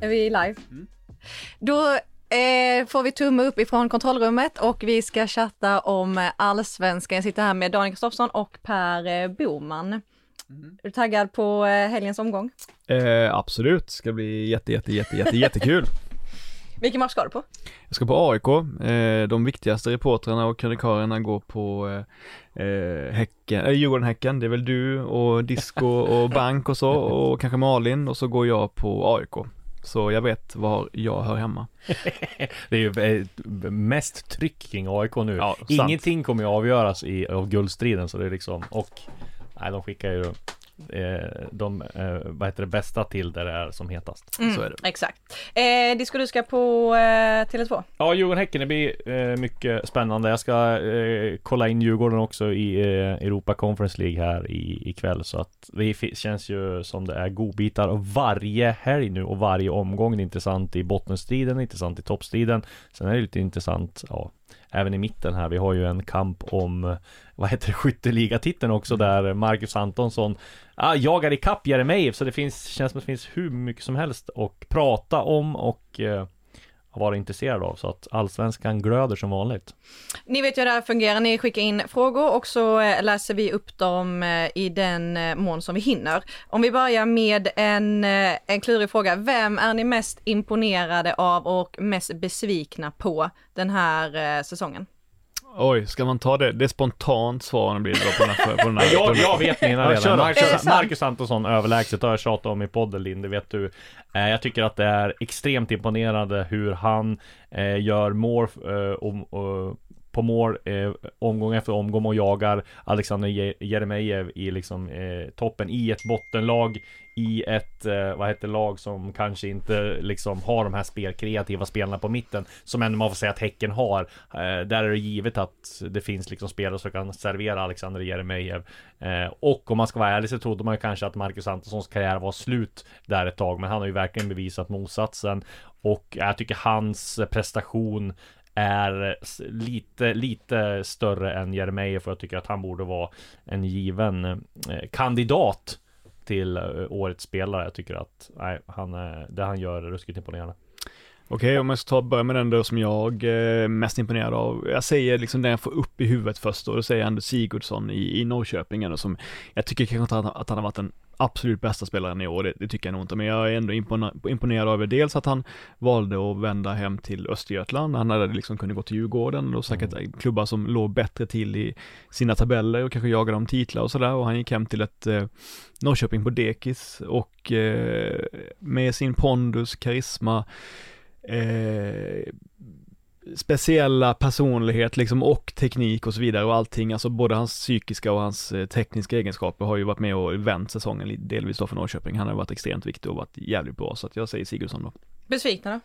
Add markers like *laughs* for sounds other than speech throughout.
Är vi live? Då eh, får vi tumme upp ifrån kontrollrummet och vi ska chatta om eh, allsvenskan. Jag sitter här med Daniel Kristoffersson och Per eh, Boman. Är du taggad på eh, helgens omgång? Eh, absolut, ska bli jätte, jätte, jätte, jätte, jättekul. *laughs* Vilken match ska du på? Jag ska på AIK, eh, de viktigaste reportrarna och krönikörerna går på eh, eh, Häcken, äh, Djurgården-Häcken, det är väl du och Disco och Bank och så och kanske Malin och så går jag på AIK. Så jag vet var jag hör hemma. *laughs* Det är ju eh, mest tryck kring AIK nu. Ja, sant. Ingenting kommer ju avgöras i, av guldstriden så det är liksom och Nej de skickar ju de, eh, vad heter det, bästa till där det är som hetast. Så är det. Exakt. Eh, Disco du ska på eh, Tele2? Ja, Djurgården-Häcken, det blir eh, mycket spännande. Jag ska eh, kolla in Djurgården också i eh, Europa Conference League här i, ikväll. Så att det känns ju som det är godbitar och varje helg nu och varje omgång är intressant i bottenstriden, intressant i toppstriden. Sen är det lite intressant, ja, även i mitten här. Vi har ju en kamp om, vad heter det, skytteligatiteln också där Marcus Antonsson ah, jagar ikapp Jeremejeff. Så det finns, känns som att det finns hur mycket som helst att prata om och eh, vara intresserad av. Så att allsvenskan glöder som vanligt. Ni vet ju hur det här fungerar, ni skickar in frågor och så eh, läser vi upp dem eh, i den eh, mån som vi hinner. Om vi börjar med en, en klurig fråga, vem är ni mest imponerade av och mest besvikna på den här säsongen? Oj, ska man ta det? Det är spontant svar det blir då på den här, på den här, på Jag, jag vet mina redan. Marcus? Marcus Antonsson överlägset har jag tjatat om i podden Linn, det vet du. Eh, jag tycker att det är extremt imponerande hur han eh, gör mål eh, om, och på mål eh, omgång efter omgång och jagar Alexander Je- Jeremejeff i liksom eh, toppen i ett bottenlag i ett, eh, vad heter lag som kanske inte liksom har de här spelkreativa spelarna på mitten som ändå man får säga att Häcken har. Eh, där är det givet att det finns liksom spelare som kan servera Alexander Jeremejeff. Eh, och om man ska vara ärlig så trodde man ju kanske att Marcus Antonssons karriär var slut där ett tag, men han har ju verkligen bevisat motsatsen. Och jag tycker hans prestation är lite, lite större än Jeremejeff för jag tycker att han borde vara en given eh, kandidat till eh, årets spelare. Jag tycker att nej, han, eh, det han gör är ruskigt imponerande. Okej, om jag ska ta börja med den då som jag är mest imponerad av. Jag säger liksom den jag får upp i huvudet först då, då säger jag ändå Sigurdsson i, i Norrköping ändå som, jag tycker kanske inte att han, att han har varit en absolut bästa spelaren i år, det, det tycker jag nog inte, men jag är ändå imponerad över dels att han valde att vända hem till Östergötland, han hade liksom kunnat gå till Djurgården och säkert klubbar som låg bättre till i sina tabeller och kanske jagade om titlar och sådär. Och han gick hem till ett eh, Norrköping på dekis och eh, med sin pondus, karisma, eh, speciella personlighet liksom och teknik och så vidare och allting, alltså både hans psykiska och hans eh, tekniska egenskaper har ju varit med och vänt säsongen lite- delvis då för Norrköping. Han har varit extremt viktig och varit jävligt bra så att jag säger Sigurdsson då. Besvikna då?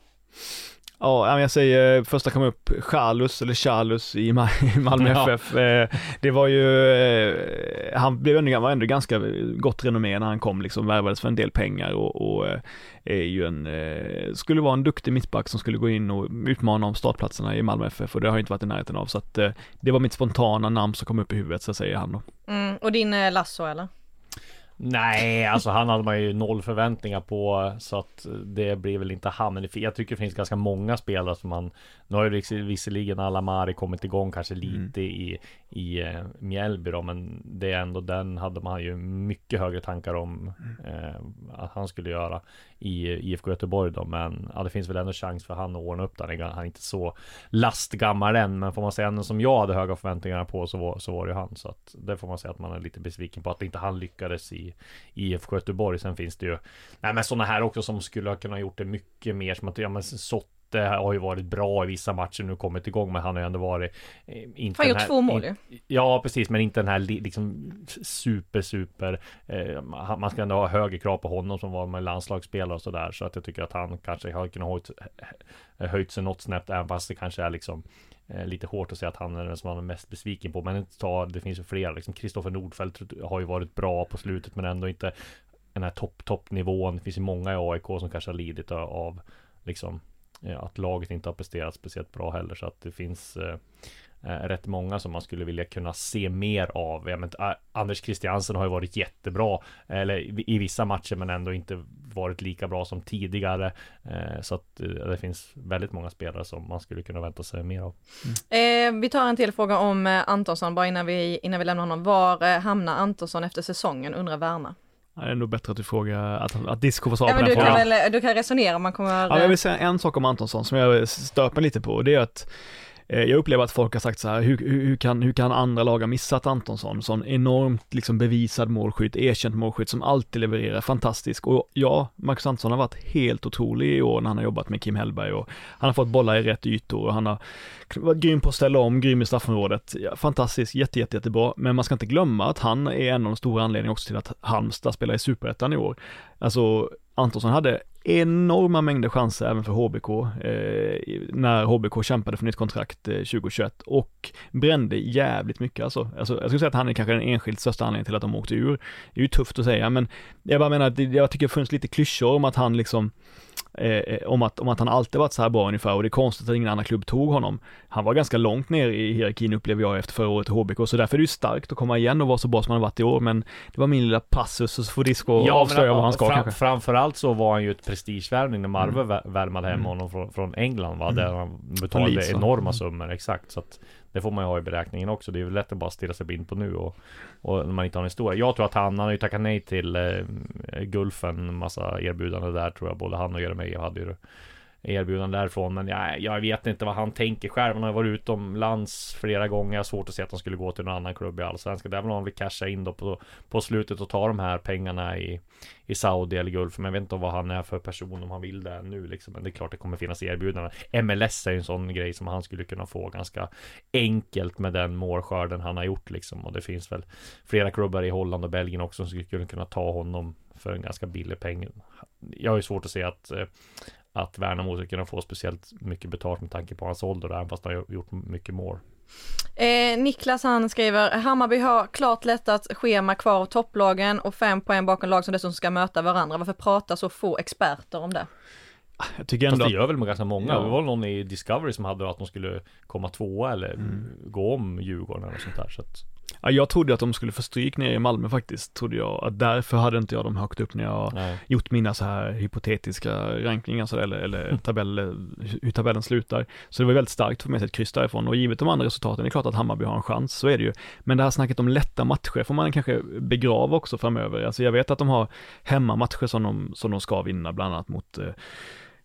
Ja, men jag säger första kom upp Charlus eller Charlus i, Ma- *laughs* i Malmö Ja. FF. Eh, Det var ju, eh, han blev ändå, var ändå ganska gott renommé när han kom liksom, värvades för en del pengar och, och eh, är ju en, skulle vara en duktig mittback som skulle gå in och utmana om startplatserna i Malmö FF och det har jag inte varit i närheten av så att det var mitt spontana namn som kom upp i huvudet så säger han då. Mm, och din Lasso eller? Nej, alltså han hade man ju noll förväntningar på Så att det blir väl inte han. Men jag tycker det finns ganska många spelare som man Nu har ju visserligen Alamari kommit igång kanske lite mm. i I uh, Mjällby då Men det är ändå den hade man ju mycket högre tankar om uh, Att han skulle göra i IFK Göteborg då Men ja, det finns väl ändå chans för han att ordna upp det Han är inte så lastgammal än Men får man säga en som jag hade höga förväntningar på så var, så var det han Så att det får man säga att man är lite besviken på Att inte han lyckades i IFK Göteborg. Sen finns det ju Nej men sådana här också som skulle ha kunnat gjort det mycket mer som att ja men Sotte har ju varit bra i vissa matcher nu kommit igång men han har ju ändå varit eh, inte Han har gjort två mål ju. Ja precis men inte den här liksom super super eh, Man ska ändå ha högre krav på honom som var med landslagsspelare och sådär så att jag tycker att han kanske har kunnat höjt, höjt sig något snäppt även fast det kanske är liksom Eh, lite hårt att säga att han är den som man är mest besviken på Men ta, det finns ju flera liksom Kristoffer Nordfeldt har ju varit bra på slutet men ändå inte Den här topp toppnivån. Det finns ju många i AIK som kanske har lidit av Liksom Eh, att laget inte har presterat speciellt bra heller så att det finns eh, eh rätt många som man skulle vilja kunna se mer av. Jag menar, eh, Anders Christiansen har ju varit jättebra, eller i vissa matcher, men ändå inte varit lika bra som tidigare. Eh, så att eh, det finns väldigt många spelare som man skulle kunna vänta sig mer av. Mm. Eh, vi tar en till fråga om Antonsson, bara innan vi, innan vi lämnar honom. Var eh, hamnar Antonsson efter säsongen, undrar Värna? Det är nog bättre att du frågar, att, att Disco får svara ja, på den du frågan. Kan väl, du kan resonera om man kommer... Ja, jag vill säga en sak om Antonsson som jag stöper lite på, det är att Eh, jag upplever att folk har sagt så här, hur, hur, kan, hur kan andra lag ha missat Antonsson? Sån enormt liksom bevisad målskytt, erkänt målskytt som alltid levererar, fantastisk. Och ja, Marcus Antonsson har varit helt otrolig i år när han har jobbat med Kim Hellberg och han har fått bollar i rätt ytor och han har varit grym på att ställa om, grym i straffområdet. Ja, fantastiskt, jätte, jätte, jättebra. Men man ska inte glömma att han är en av de stora anledningarna också till att Halmstad spelar i Superettan i år. Alltså, Antonsson hade enorma mängder chanser även för HBK eh, när HBK kämpade för nytt kontrakt eh, 2021 och brände jävligt mycket alltså. alltså. Jag skulle säga att han är kanske den enskilt största anledningen till att de åkte ur. Det är ju tufft att säga men jag bara menar att jag tycker det funnits lite klyschor om att han liksom Eh, eh, om, att, om att han alltid varit så här bra ungefär och det är konstigt att ingen annan klubb tog honom. Han var ganska långt ner i hierarkin upplever jag efter förra året i HBK, så därför är det ju starkt att komma igen och vara så bra som han har varit i år, men det var min lilla passus och så får Disco ja, avslöja vad han ska fram, kanske. Framförallt så var han ju ett prestigevärvning när Marve mm. värmade hem mm. honom från, från England va, där mm. han betalade enorma mm. summor, exakt. Så att det får man ju ha i beräkningen också. Det är ju lätt att bara stirra sig blind på nu och, och när man inte har en historia. Jag tror att han, han har ju tackat nej till eh, Gulfen, massa erbjudanden där tror jag. Både han och Jeremejeff hade ju erbjudande därifrån. Men jag, jag vet inte vad han tänker själv. Han har varit utomlands flera gånger. Jag har svårt att se att han skulle gå till någon annan klubb i Allsvenskan. Där vill han väl casha in då på, på slutet och ta de här pengarna i, i Saudi eller Gulf. Men jag vet inte vad han är för person om han vill det nu liksom. Men det är klart det kommer finnas erbjudanden. MLS är ju en sån grej som han skulle kunna få ganska enkelt med den målskörden han har gjort liksom. Och det finns väl flera klubbar i Holland och Belgien också som skulle kunna ta honom för en ganska billig peng. Jag har ju svårt att se att eh, att Värnamo ska kunna få speciellt mycket betalt med tanke på hans ålder, även fast han har gjort mycket mål. Eh, Niklas han skriver, Hammarby har klart lättat schema kvar av topplagen och fem poäng bakom lag som dessutom ska möta varandra. Varför pratar så få experter om det? Jag tycker ändå Fast det gör väl med ganska många. Ja. Det var någon i Discovery som hade att de skulle komma tvåa eller mm. gå om Djurgården eller sånt där. Så att... Ja, jag trodde att de skulle få stryk ner i Malmö faktiskt, trodde jag. Att därför hade inte jag dem högt upp när jag Nej. gjort mina så här hypotetiska rankningar så, eller, eller mm. tabeller, hur tabellen slutar. Så det var väldigt starkt för mig att ett kryss därifrån och givet de andra resultaten, det är klart att Hammarby har en chans, så är det ju. Men det här snacket om lätta matcher får man kanske begrava också framöver. Alltså jag vet att de har hemmamatcher som de, som de ska vinna, bland annat mot eh,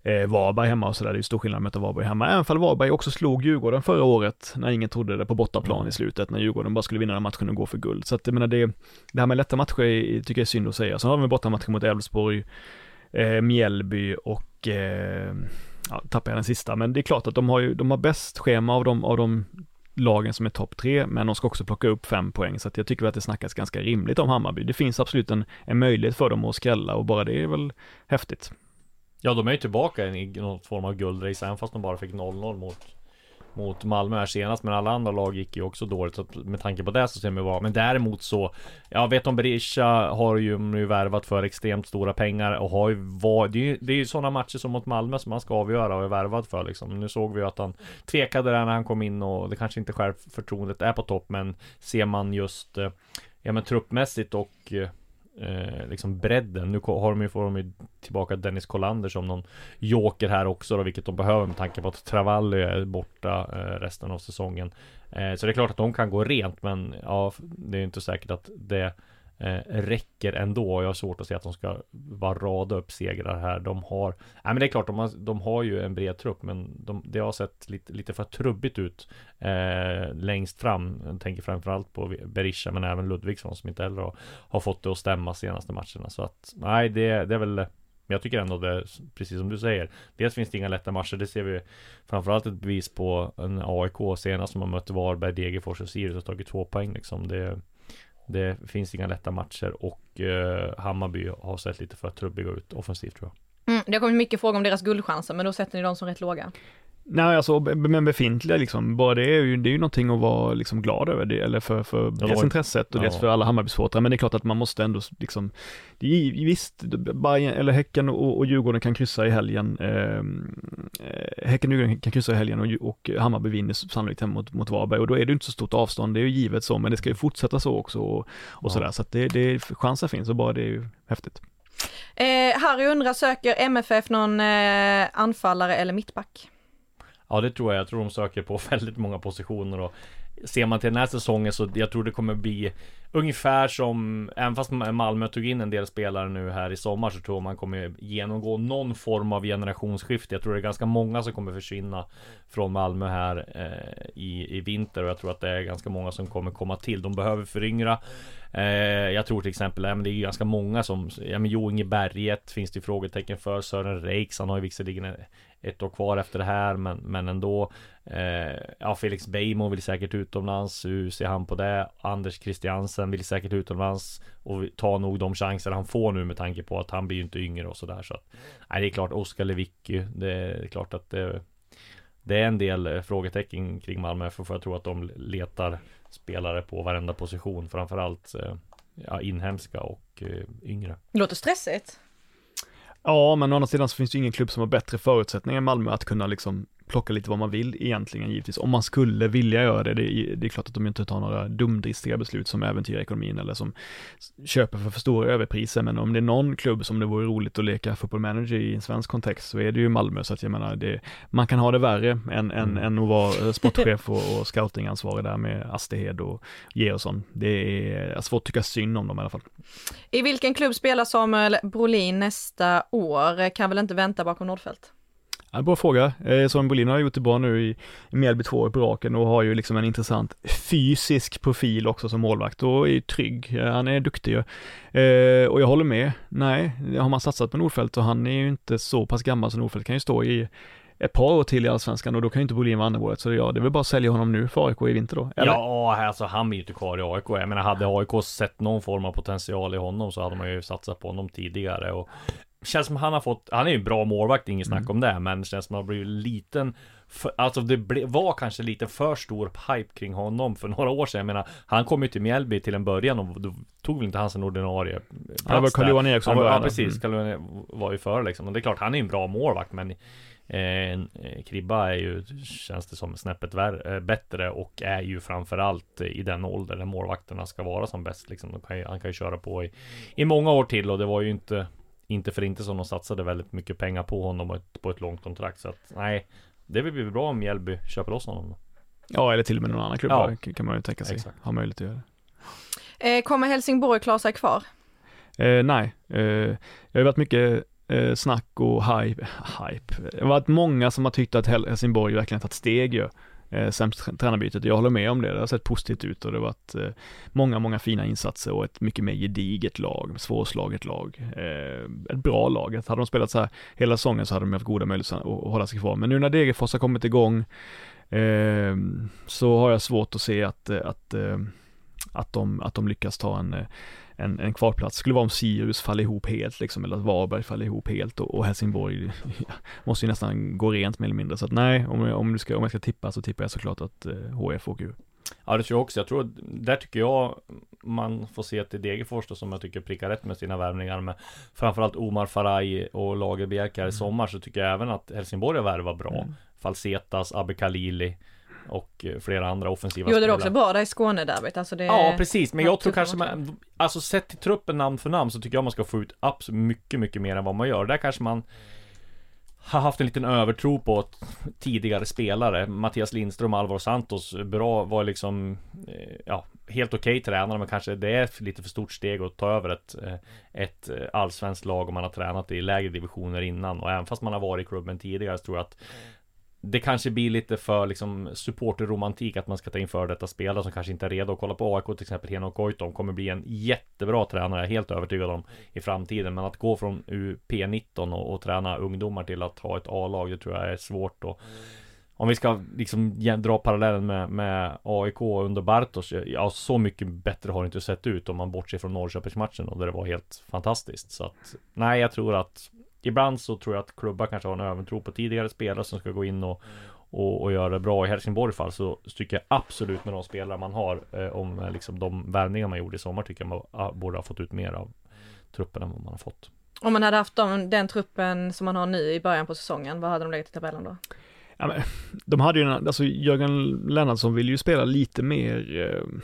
eh, Varberg hemma och sådär. Det är ju stor skillnad att möta Varberg hemma. Även fall Varberg också slog Djurgården förra året när ingen trodde det på bortaplan i slutet, när Djurgården bara skulle vinna den matchen och gå för guld. Så att jag menar det, det här med lätta matcher tycker jag är synd att säga. Sen har vi bortamatcher mot Elfsborg, eh, Mjällby och eh, ja, tappar jag den sista, men det är klart att de har ju, de har bäst schema av de, av de lagen som är topp tre, men de ska också plocka upp fem poäng, så att jag tycker att det snackas ganska rimligt om Hammarby. Det finns absolut en, en möjlighet för dem att skrälla och bara det är väl häftigt. Ja, de är ju tillbaka i någon form av guldrace, även fast de bara fick 0-0 mot mot Malmö här senast. Men alla andra lag gick ju också dåligt så med tanke på det så ser man vad. Men däremot så Jag vet om Berisha har ju nu värvat för extremt stora pengar och har ju varit Det är ju, det är ju sådana matcher som mot Malmö som man ska avgöra och är värvad för liksom. Nu såg vi ju att han tvekade där när han kom in och det kanske inte självförtroendet är på topp men Ser man just eh, Ja men truppmässigt och eh, eh, liksom bredden. Nu har de ju, får de ju tillbaka Dennis Kollander som någon joker här också då, vilket de behöver med tanke på att Travalli är borta eh, resten av säsongen. Eh, så det är klart att de kan gå rent, men ja, det är inte säkert att det eh, räcker ändå. Jag har svårt att se att de ska bara rada upp segrar här. De har, nej men det är klart, de har, de har ju en bred trupp, men de, det har sett lite, lite för trubbigt ut eh, längst fram. Jag tänker framförallt på Berisha, men även Ludvigsson som inte heller har, har fått det att stämma senaste matcherna. Så att, nej, det, det är väl men jag tycker ändå det, precis som du säger Dels finns det inga lätta matcher, det ser vi Framförallt ett bevis på en AIK senast som har mött Varberg, Degerfors och Sirius och tagit två poäng liksom det, det finns inga lätta matcher och eh, Hammarby har sett lite för trubbiga ut offensivt tror jag Mm, det har kommit mycket frågor om deras guldchanser, men då sätter ni dem som rätt låga. Nej, alltså men befintliga liksom, bara det är ju, det är ju någonting att vara liksom glad över, det, eller för, för det dels var- intresset och dels ja. för alla Hammarbysupportrar, men det är klart att man måste ändå liksom, det är, visst, Bayern, eller Häcken och, och Djurgården kan kryssa i helgen, eh, Häcken och Djurgården kan kryssa i helgen och, och Hammarby vinner sannolikt hem mot, mot Varberg och då är det ju inte så stort avstånd, det är ju givet så, men det ska ju fortsätta så också och, och Ja. sådär, så att det, det, chansen finns och bara det är ju häftigt. Eh, Harry undrar, söker MFF någon eh, anfallare eller mittback? Ja det tror jag, jag tror de söker på *laughs* väldigt många positioner och Ser man till den här säsongen så jag tror det kommer bli Ungefär som Även fast Malmö tog in en del spelare nu här i sommar så tror jag man kommer genomgå någon form av generationsskifte. Jag tror det är ganska många som kommer försvinna Från Malmö här eh, i, i vinter och jag tror att det är ganska många som kommer komma till. De behöver föryngra Eh, jag tror till exempel, men det är ju ganska många som Ja men Jo Inge Berget finns det frågetecken för. Sören Reiks, han har ju visserligen ett år kvar efter det här men, men ändå. Eh, Ja Felix Beijmo vill säkert utomlands. Hur ser han på det? Anders Christiansen vill säkert utomlands. Och tar nog de chanser han får nu med tanke på att han blir ju inte yngre och sådär. Så att Nej det är klart Oskar Lewicki Det är klart att det det är en del eh, frågetecken kring Malmö FF för jag tror att de letar Spelare på varenda position framförallt eh, Ja inhemska och eh, yngre låter stressigt. Ja, men å andra sidan så finns det ingen klubb som har bättre förutsättningar än Malmö att kunna liksom plocka lite vad man vill egentligen givetvis. Om man skulle vilja göra det, det är, det är klart att de inte tar några dumdristiga beslut som äventyrar ekonomin eller som köper för för stora överpriser, men om det är någon klubb som det vore roligt att leka football manager i en svensk kontext så är det ju Malmö, så att jag menar, det, man kan ha det värre än, än, än att vara sportchef *laughs* och, och scoutingansvarig där med Astehed och Georgsson. Det är svårt att tycka synd om dem i alla fall. I vilken klubb spelar Samuel Brolin nästa år? Kan väl inte vänta bakom Nordfeldt? Ja, bra fråga. Eh, som Bolin har gjort det bra nu i, Mjällby två år på raken och har ju liksom en intressant fysisk profil också som målvakt och är ju trygg. Han är duktig ju. Eh, och jag håller med. Nej, har man satsat på Nordfeldt och han är ju inte så pass gammal så Nordfeldt kan ju stå i ett par år till i Allsvenskan och då kan ju inte Bolin vara andra året. Så ja, det är väl bara att sälja honom nu för AIK i vinter då. Eller? Ja, alltså han blir ju inte kvar i AIK. Jag menar, hade AIK sett någon form av potential i honom så hade man ju satsat på honom tidigare och Känns som han har fått, han är ju en bra målvakt, inget snack Mm. om det, men känns som han har blivit liten för, Alltså det ble, var kanske lite för stor hype kring honom för några år sedan. Jag menar, han kom ju till Mjällby till en början och då tog väl inte han sin ordinarie plats det var Carl-Johan. Eriksson Han var, Ja precis, Carl-Johan var ju före liksom. Och det är klart, han är en bra målvakt men Eh, Kribba är ju, känns det som, snäppet vär, eh, bättre och är ju framförallt eh, i den ålder där målvakterna ska vara som bäst liksom. Kan ju, han kan ju köra på i, i många år till och det var ju inte Inte för inte som de satsade väldigt mycket pengar på honom och ett, på ett långt kontrakt så att nej Det vill bli bra om Mjällby köper loss honom. Ja, eller till och med någon annan klubb Ja. kan- kan man ju tänka sig. Exakt. Ha möjlighet att göra det. Eh, kommer Helsingborg klara sig kvar? Eh, nej, eh, det har varit mycket eh, snack och hype, *laughs* hype. Det har varit många som har tyckt att Hel- Helsingborg verkligen har tagit steg ju. Eh, sen tränarbytet. Jag håller med om det. Det har sett positivt ut och det har varit eh, många, många fina insatser och ett mycket mer gediget lag, svårslaget lag. Eh, ett bra lag. Att Hade de spelat så här hela säsongen så hade de haft goda möjligheter att, att hålla sig kvar. Men nu när Degerfors har kommit igång eh, så har jag svårt att se att, eh, att, eh, att, de, att de lyckas ta en eh, en, en kvalplats. skulle vara om Sirius faller ihop helt liksom, eller att Varberg faller ihop helt och, och Helsingborg *laughs* måste ju nästan gå rent mer eller mindre. Så att nej, om, om, du ska, om jag ska tippa så tippar jag såklart att eh, HF åker ur. Ja det tror jag också. Jag tror, där tycker jag man får se till Degerfors då, som jag tycker prickar rätt med sina värvningar med framförallt Omar Faraj och Lagerbjerg här i sommar så tycker jag även att Helsingborg har värvat bra. Mm. Falsetas, Abbe Khalili och eh, flera andra offensiva Gjorde det spelare. också där i Skånederbyt, alltså det... Ja, precis. Men jag tror kanske man, alltså sett till truppen namn för namn så tycker jag man ska få ut absolut mycket, mycket mer än vad man gör. Där kanske man har haft en liten övertro på tidigare spelare. Mattias Lindström och Alvaro Santos, bra, var liksom, eh, ja, helt okej okay tränare, men kanske det är lite för stort steg att ta över ett, eh, ett allsvenskt lag om man har tränat i lägre divisioner innan. Och även fast man har varit i klubben tidigare så tror jag att det kanske blir lite för liksom supporterromantik att man ska ta in för detta spelare som kanske inte är redo att kolla på AIK till exempel Henok Goitom kommer bli en jättebra tränare, jag är helt övertygad om i framtiden. Men att gå från UP19 och, och träna ungdomar till att ha ett A-lag, det tror jag är svårt och om vi ska liksom dra parallellen med, med AIK under Bartos, ja så mycket bättre har det inte sett ut om man bortser från Norrköpingsmatchen och där det var helt fantastiskt. Så att, nej jag tror att ibland så tror jag att klubbar kanske har en övertro på tidigare spelare som ska gå in och, och, och göra det bra. I Helsingborg fall så tycker jag absolut med de spelare man har eh, om eh, liksom de värvningar man gjorde i sommar tycker jag man ah, borde ha fått ut mer av truppen än vad man har fått. Om man hade haft dem, den truppen som man har nu i början på säsongen, vad hade de legat i tabellen då? Ja, men, de hade ju, en, alltså Jörgen Lennartsson ville ju spela lite mer eh,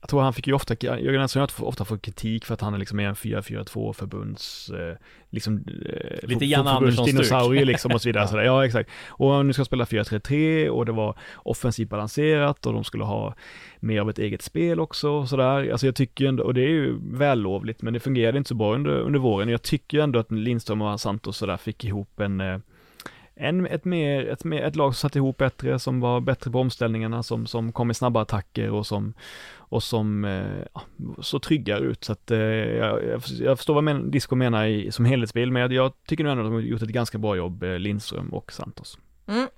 jag tror han fick ju ofta, Jörgen Andersson har ofta fått kritik för att han är liksom en 4-4-2 förbunds, eh, liksom, eh, Lite Jan Andersson dinosaurie liksom och så vidare. *laughs* ja. ja, exakt. Och nu ska spela 4-3-3 och det var offensivt balanserat och de skulle ha mer av ett eget spel också och sådär. Alltså jag tycker ändå, och det är ju vällovligt, men det fungerade inte så bra under, under våren. Jag tycker ändå att Lindström och Santos sådär fick ihop en eh, en, ett, mer, ett, mer, ett lag som satt ihop bättre, som var bättre på omställningarna, som, som kom med snabba attacker och som, och som eh, så tryggare ut. Så att eh, jag, jag förstår vad men, Disco menar i, som helhetsbild, men jag tycker nog ändå att de har gjort ett ganska bra jobb, eh, Lindström och Santos. Mm.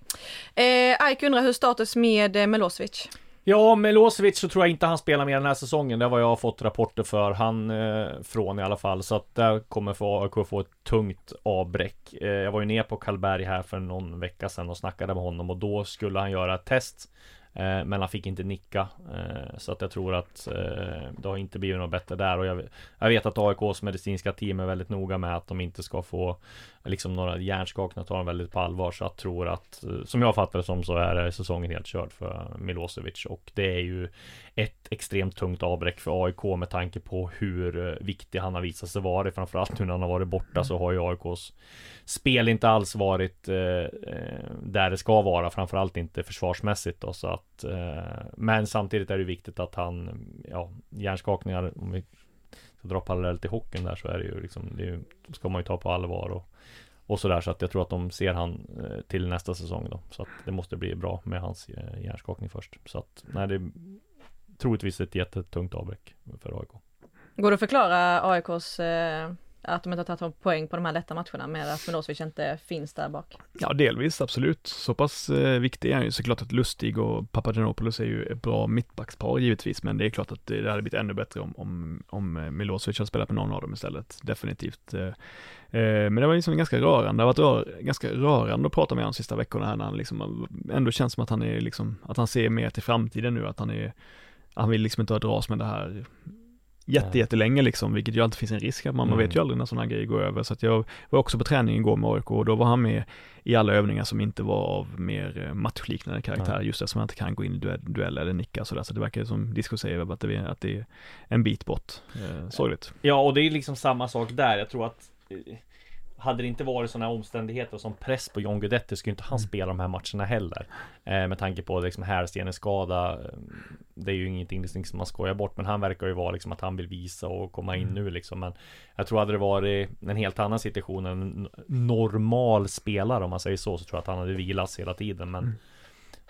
Eh, Ike undrar hur status med eh, Milosevic? Ja, Milosevic så tror jag inte han spelar mer den här säsongen. Det var jag har fått rapporter för han eh, från i alla fall. Så att där kommer för AIK få ett tungt avbräck. Eh, jag var ju ner på Karlberg här för någon vecka sedan och snackade med honom och då skulle han göra ett test Eh, men han fick inte nicka. Eh, Så att jag tror att eh, Det har inte blivit något bättre där. Och jag, jag vet att AIKs medicinska team är väldigt noga med att de inte ska få Liksom några hjärnskakningar tar de väldigt på allvar. Så jag tror att eh, Som jag fattar det som så är säsongen helt körd för Milosevic. Och det är ju Ett extremt tungt avbräck för AIK med tanke på hur eh, viktig han har visat sig vara. Framförallt nu när han har varit borta så har ju AIKs Spel inte alls varit Där det ska vara. Framförallt inte försvarsmässigt då. Så att att, eh, men samtidigt är det viktigt att han, ja, hjärnskakningar, om vi ska dra parallellt till hockeyn där så är det ju liksom, det ju, ska man ju ta på allvar och, och sådär. Så att jag tror att de ser han eh, till nästa säsong då. Så att det måste bli bra med hans eh, hjärnskakning först. Så att, nej, det är troligtvis ett jättetungt avbräck för AIK. Går det att förklara AIKs eh att de inte har tagit poäng på de här lätta matcherna med att Milosevic inte finns där bak. Ja, delvis absolut. Så pass eh, viktig är han ju såklart att Lustig och Papagenopoulos är ju ett bra mittbackspar givetvis, men det är klart att det hade blivit ännu bättre om, om, om eh, Milosevic hade spelat med någon av dem istället, definitivt. Eh, eh men det var liksom ganska rörande, det har varit rör, ganska rörande att prata med honom de sista veckorna här när han liksom ändå känns som att han är liksom, att han ser mer till framtiden nu, att han är han vill liksom inte dras med det här jätte, jättelänge liksom, vilket ju alltid finns en risk att man, mm. man vet ju aldrig när sådana grejer går över. Så att jag var också på träning igår med AIK och då var han med i alla övningar som inte var av mer eh, matchliknande karaktär, mm. just eftersom man inte kan gå in i duell, duell eller nicka sådär. Så det verkar som Disco säger, att det, är, att det är en bit bort. Eh, sorgligt. Ja, och det är liksom samma sak där. Jag tror att eh, hade det inte varit sådana omständigheter som press på John Guidetti skulle inte han mm. spela de här matcherna heller. Eh, med tanke på liksom hälsenens skada. Eh, det är ju ingenting liksom, som man skojar bort, men han verkar ju vara liksom att han vill visa och komma in mm. nu liksom. Men jag tror hade det varit en helt annan situation, en normal spelare om man säger så, så tror jag att han hade vilats hela tiden. Men mm.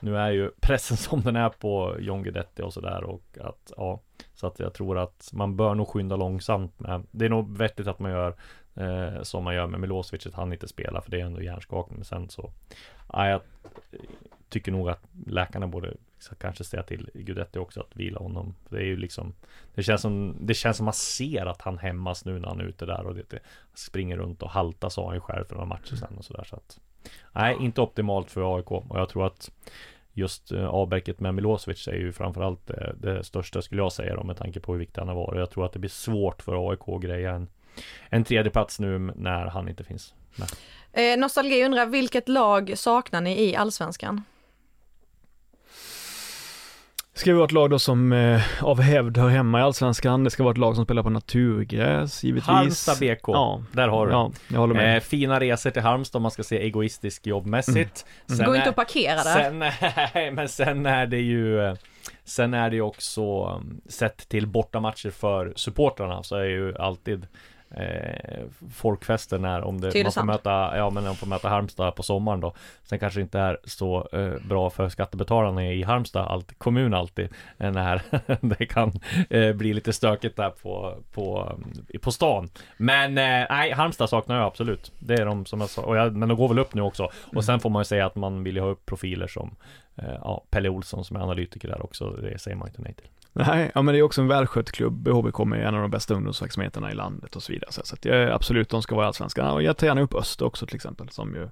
nu är ju pressen *laughs* som den är på John Guidetti och sådär och att ja, så att jag tror att man bör nog skynda långsamt med. Det är nog vettigt att man gör Eh, som man gör med Milosevic, att han inte spelar för det är ändå hjärnskakning. Men sen så, ja, jag tycker nog att läkarna borde kanske säga till Gudetti också att vila honom. Det är ju liksom Det känns som Det känns som man ser att han hämmas nu när han är ute där och det, det springer runt och haltar sa han ju själv för några matcher sen och sådär så att Nej, inte optimalt för AIK och jag tror att Just eh, avbräcket med Milosevic är ju framförallt det, det största skulle jag säga då med tanke på hur viktig han har varit. Jag tror att det blir svårt för AIK att greja en en tredje plats nu när han inte finns med. Eh, Nostalgi undrar, vilket lag saknar ni i Allsvenskan? Ska vi vara ett lag då som eh, av hävd hör hemma i Allsvenskan. Det ska vara ett lag som spelar på naturgräs, givetvis. Halmstad BK, Ja, där har du ja, jag håller med. Eh, fina resor till Halmstad om man ska se egoistiskt jobbmässigt. Mm. Sen Gå inte och parkera där. Sen, *laughs* nej, men sen är det ju Sen är det ju också um, Sett till bortamatcher för supportrarna så är ju alltid eh, Folkfester när om det, man får möta Ja men man får möta Halmstad på sommaren då. Sen kanske det inte är så eh, bra för skattebetalarna i Halmstad allt, kommun alltid eh, När *laughs* det kan eh, bli lite stökigt där på, på, um, på stan. Men eh, nej, Halmstad saknar jag absolut. Det är de som jag sa, och jag, men de går väl upp nu också. Och sen får man ju säga att man vill ju ha upp profiler som Ja, Pelle Olsson som är analytiker där också, det säger man inte nej till Nej, ja men det är också en välskött klubb. HBK är en av de bästa ungdomsverksamheterna i landet och så vidare. Så så att jag, absolut, de ska vara allsvenskan. Och jag tar gärna upp Öster också till exempel, som ju,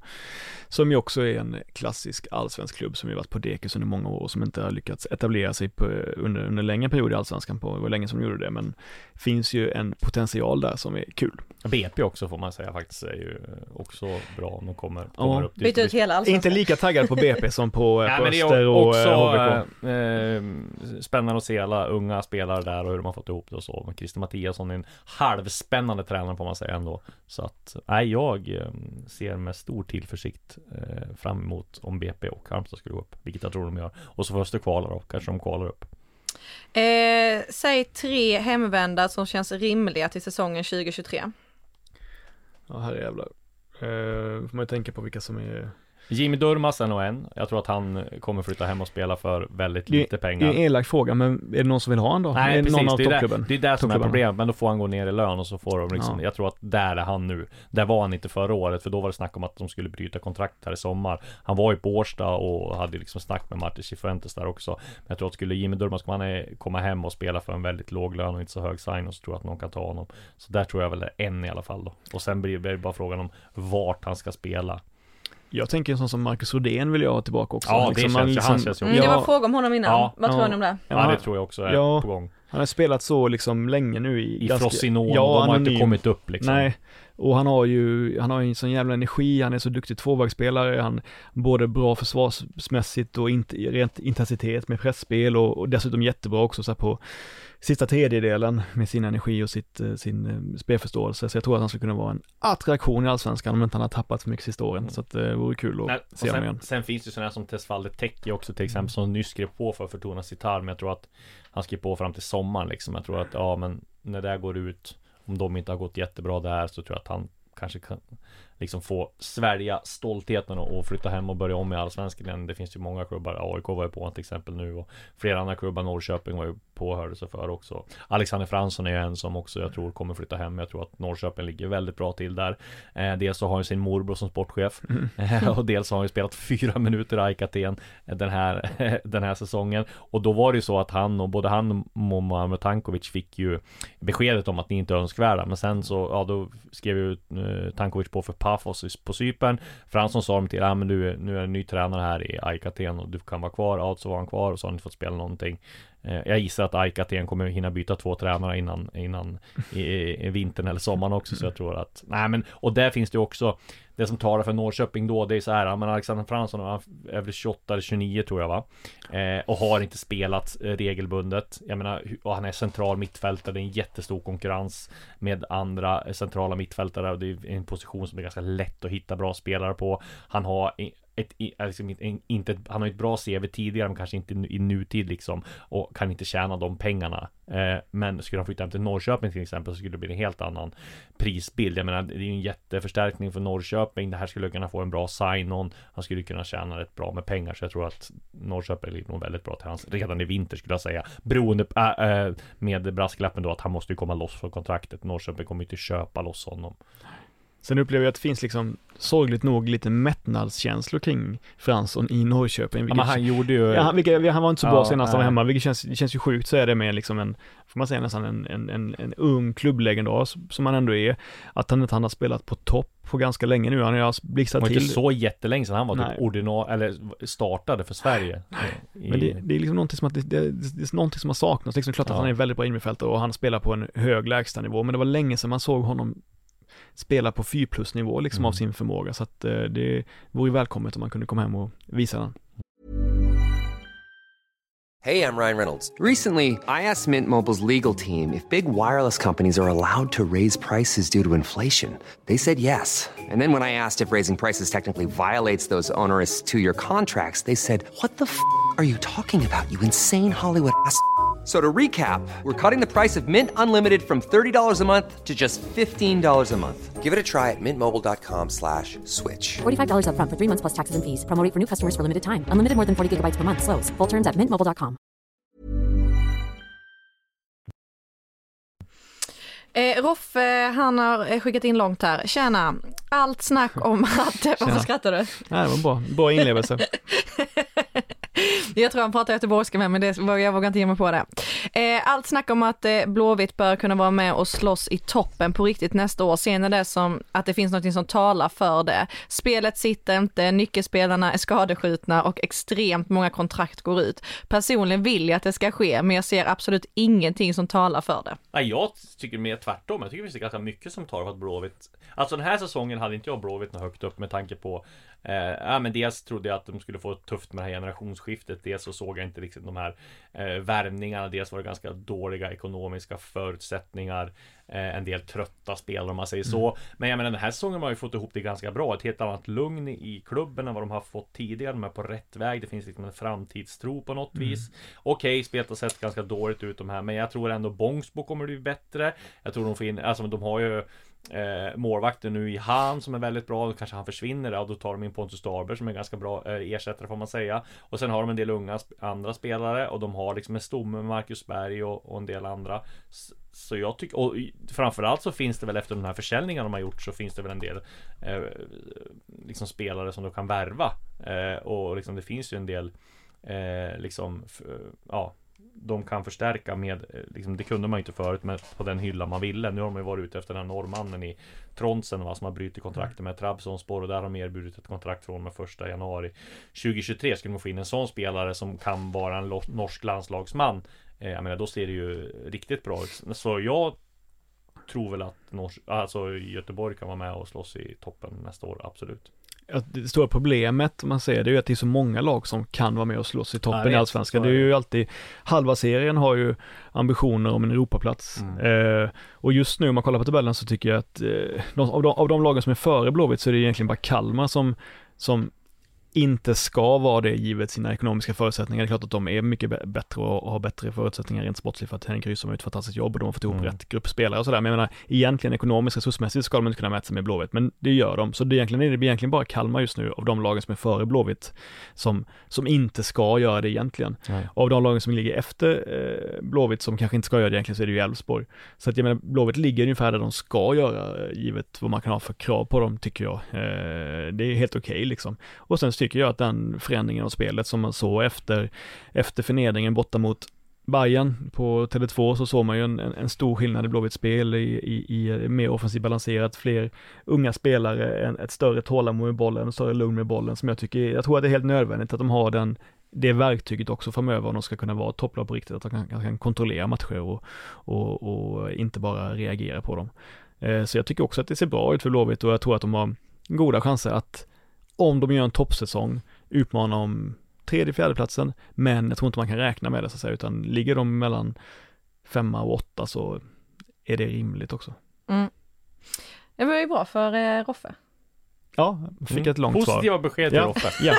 som ju också är en klassisk allsvensk klubb som ju varit på dekis under många år och som inte har lyckats etablera sig på, under, under längre period i allsvenskan på, det var länge som de gjorde det, men finns ju en potential där som är kul. BP också får man säga faktiskt är ju också bra om de kommer, kommer Ja. upp dit. Byta ut hela allsvenskan. Inte lika taggad på BP som på, på men det är och också eh, HBK. eh, eh, spännande att se alla unga spelare där och hur de har fått ihop det och så. Men Christer Mattiasson är en halvspännande tränare får man säga ändå. Så att, nej jag eh, ser med stor tillförsikt eh, fram emot om BP och Halmstad skulle gå upp. Vilket jag tror de gör. Och så får Öster kvala då, kanske de kvalar upp. Eh, säg tre hemvändare som känns rimliga till säsongen 2023. Ja, herrejävlar. Uh, får man ju tänka på vilka som är Jimmy Durmaz är nog en. Jag tror att han kommer flytta hem och spela för väldigt Det- lite Det pengar. är en elak fråga, men är det någon som vill ha han då? är Nej det precis, någon av det, är toppklubben? det, det är det som är problemet Men då får han gå ner i lön och så får de liksom Ja. Jag tror att där är han nu Där var han inte förra året för då var det snack om att de skulle bryta kontrakt här i sommar Han var ju på Årsta och hade liksom snack med Martin Cifuentes där också Men jag tror att skulle Jimmy Durmaz komma, hem och spela för en väldigt låg lön och inte så hög sign så tror jag att någon kan ta honom Så där tror jag väl det är en i alla fall då Och sen blir det bara frågan om vart han ska spela Jag tänker en sån som Marcus Rodén vill jag ha tillbaka också. Ja, det man känns ju- han känns ju Mm, ja, Det var fråga om honom innan. Ja. Vad tror Ja. ni om det? Ja, det tror jag också är Ja. på gång Han har spelat så liksom länge nu i... I ganska- Ja, de har inte anonym. kommit upp liksom Nej, och han har ju, han har ju en sån jävla energi, han är så duktig tvåvägsspelare, han både bra försvarsmässigt och inte, rent intensitet med pressspel och, och dessutom jättebra också så här på sista tredjedelen med sin energi och sitt, eh, sin eh, spelförståelse. Så jag tror att han skulle kunna vara en attraktion i Allsvenskan om inte han har tappat för mycket sista åren. Så att det vore kul att Nej, se honom igen. sen, finns det sådana som Tesfalde Tecki också till exempel som nyss skrev på för Fortuna Citar men jag tror att han skrev på fram till sommaren liksom. Jag tror att ja men när det går ut om de inte har gått jättebra där så tror jag att han kanske kan liksom få svälja stoltheten och, flytta hem och börja om i Allsvenskan igen. Det finns ju många klubbar, AIK var ju på honom till exempel nu och flera andra klubbar, Norrköping var ju på hörde sig för också. Alexander Fransson är ju en som också jag tror kommer flytta hem. Jag tror att Norrköping ligger väldigt bra till där. Eh, dels så har han sin morbror som sportchef Eh, och dels har han ju spelat fyra minuter i AIK Aten eh, den här, den här säsongen. Och då var det ju så att han och både han och Momo Tankovic fick ju beskedet om att ni inte är önskvärda. Men sen så, ja då skrev ju eh, Tankovic på för Pafos på Cypern. Fransson sa dem till, ja men du, nu är en ny tränare här i AIK Aten och du kan vara kvar. Ja, så var han kvar och så har han inte fått spela någonting. Eh, jag gissar att Aikaten kommer hinna byta två tränare innan, innan i, i, vintern eller sommaren också. Så jag tror att, nej men, och där finns det också det som talar för Norrköping då, det är så här, men Alexander Fransson han är väl 28 eller 29 tror jag va? Eh, och har inte spelat eh, regelbundet. Jag menar, och han är central mittfältare, det är en jättestor konkurrens med andra eh, centrala mittfältare och det är en position som det är ganska lätt att hitta bra spelare på. Han har ett, liksom, inte, han har ju ett bra CV tidigare men kanske inte i nutid liksom och kan inte tjäna de pengarna. Eh, men skulle han flytta hem till Norrköping till exempel så skulle det bli en helt annan prisbild. Jag menar, det är ju en jätteförstärkning för Norrköping. Det här skulle kunna få en bra sign-on. Han skulle kunna tjäna rätt bra med pengar. Så jag tror att Norrköping ligger nog väldigt bra till hans redan i vinter skulle jag säga. Beroende på, äh, med brasklappen då att han måste ju komma loss från kontraktet. Norrköping kommer ju inte köpa loss honom. Sen upplever jag att det finns liksom sorgligt nog lite mättnadskänslor kring Fransson i Norrköping. Ja, vilket- men han gjorde ju... Ja, han, vilket, han var inte så bra Ja, senast han var hemma, vilket känns, det känns ju sjukt så är det med liksom en, får man säga nästan en, en, en, en ung klubblegendar som han ändå är, att han inte han har spelat på topp på ganska länge nu, han har det blixtrat var inte till. så jättelänge sedan han var Nej. typ ordinarie, eller startade för Sverige. I, Men det, det är liksom någonting som att det, det, det är någonting som har saknats, liksom klart att Ja. han är väldigt bra innermittfältare och han spelar på en hög lägstanivå, men det var länge sedan man såg honom spela på 4 plus nivå liksom Mm. av sin förmåga, så att eh, det vore välkommet om man kunde komma hem och visa den. Hey, I'm Ryan Reynolds. Recently, I asked Mint Mobile's legal team if big wireless companies are allowed to raise prices due to inflation. They said yes. And then when I asked if raising prices technically violates those onerous two year contracts, they said, What the f are you talking about, you insane Hollywood ass? F- So to recap, we're cutting the price of Mint Unlimited from $30 a month to just $15 a month. Give it a try at mintmobile.com slash switch. $45 upfront for three months plus taxes and fees. Promo rate for new customers for limited time. Unlimited more than 40 gigabytes per month. Slows. Full terms at mintmobile.com. Eh, Roffe, han har eh, skickat in långt här. Tjena, allt snack om att... *laughs* Varför skrattar du? Nej, det var bra, bra inlevelse. *laughs* Jag tror han pratar göteborgska med, men det, jag vågar inte ge mig på det. Eh, allt snack om att eh, Blåvitt bör kunna vara med och slåss i toppen på riktigt nästa år. Ser ni det som att det finns något som talar för det? Spelet sitter inte, nyckelspelarna är skadeskjutna och extremt många kontrakt går ut. Personligen vill jag att det ska ske, men jag ser absolut ingenting som talar för det. Nej, jag tycker mer tvärtom. Jag tycker det finns ganska mycket som talar för att Blåvitt Alltså den här säsongen hade inte jag Blåvitt något högt upp med tanke på eh, Ja men dels trodde jag att de skulle få tufft med det här generationsskiftet. Dels så såg jag inte riktigt de här eh, värvningarna. Dels var det ganska dåliga ekonomiska förutsättningar. Eh, En del trötta spelare om man säger så. Men jag menar den här säsongen har ju fått ihop det ganska bra. Ett helt annat lugn i klubben än vad de har fått tidigare. De är på rätt väg. Det finns liksom en framtidstro på något vis. Okej, spelet har sett ganska dåligt ut de här Men jag tror ändå Bångsbo kommer bli bättre. Jag tror de får in, alltså de har ju Eh, målvakten nu i Han som är väldigt bra, då kanske han försvinner och då tar de in Pontus Darber som är ganska bra eh, ersättare får man säga. Och sen har de en del unga sp andra spelare och de har liksom en stomme med Marcus Berg och, och en del andra. S så jag tycker, och framförallt så finns det väl efter den här försäljningen de har gjort så finns det väl en del eh, liksom spelare som de kan värva. Eh, och liksom det finns ju en del eh, liksom, ja de kan förstärka med, eh, liksom, det kunde man ju inte förut med, på den hylla man ville. Nu har de ju varit ute efter den här norrmannen i Tronsen va, som har brutit kontraktet med Trabzonspor och där har de erbjudit ett kontrakt från med första januari 2023. Skulle man få in en sån spelare som kan vara en norsk landslagsman, eh, jag menar då ser det ju riktigt bra ut. Så jag tror väl att Nors- alltså Göteborg kan vara med och slåss i toppen nästa år, absolut. Ja, Det stora problemet, om man säger det är ju att det är så många lag som kan vara med och slåss i toppen vet, i Allsvenskan. Det är ju alltid, halva serien har ju ambitioner om en Europaplats. Mm. Eh, och just nu om man kollar på tabellen så tycker jag att eh, de, av, de, av de lagen som är före Blåvitt så är det egentligen bara Kalmar som, som inte ska vara det givet sina ekonomiska förutsättningar. Det är klart att de är mycket bä- bättre och, har bättre förutsättningar rent sportsligt för att Henrik Rydström har gjort ett fantastiskt jobb och de har fått ihop Mm. rätt grupp spelare och sådär. Men jag menar, egentligen ekonomiskt resursmässigt ska de inte kunna mäta sig med Blåvitt, men det gör de. Så det är egentligen, det blir egentligen bara Kalmar just nu av de lagen som är före Blåvitt som, som inte ska göra det egentligen. Nej. Och av de lagen som ligger efter eh, Blåvitt som kanske inte ska göra det egentligen så är det ju Elfsborg. Så att jag menar, Blåvitt ligger ungefär där de ska göra, eh, givet vad man kan ha för krav på dem, tycker jag. Eh, det är helt okej liksom. Och sen tycker jag att den förändringen av spelet som man såg efter, efter förnedringen borta mot Bayern på Tele2 så såg man ju en, en, stor skillnad i Blåvitts spel i, i, i mer offensivt balanserat, fler unga spelare, en, ett större tålamod med bollen, en större lugn med bollen som jag tycker, jag tror att det är helt nödvändigt att de har den det verktyget också framöver om de ska kunna vara topplag på riktigt, att de kan, kan kontrollera matcher och, och, och inte bara reagera på dem. Eh, så jag tycker också att det ser bra ut för Blåvitt och jag tror att de har goda chanser att om de gör en toppsäsong utmana om tredje, fjärde platsen men jag tror inte man kan räkna med det så att säga, utan ligger de mellan femma och åtta så är det rimligt också. Mm. Det var ju bra för eh, Roffe. Ja, fick Mm. ett långt Positiva svar. besked till Ja. Roffe. Ja,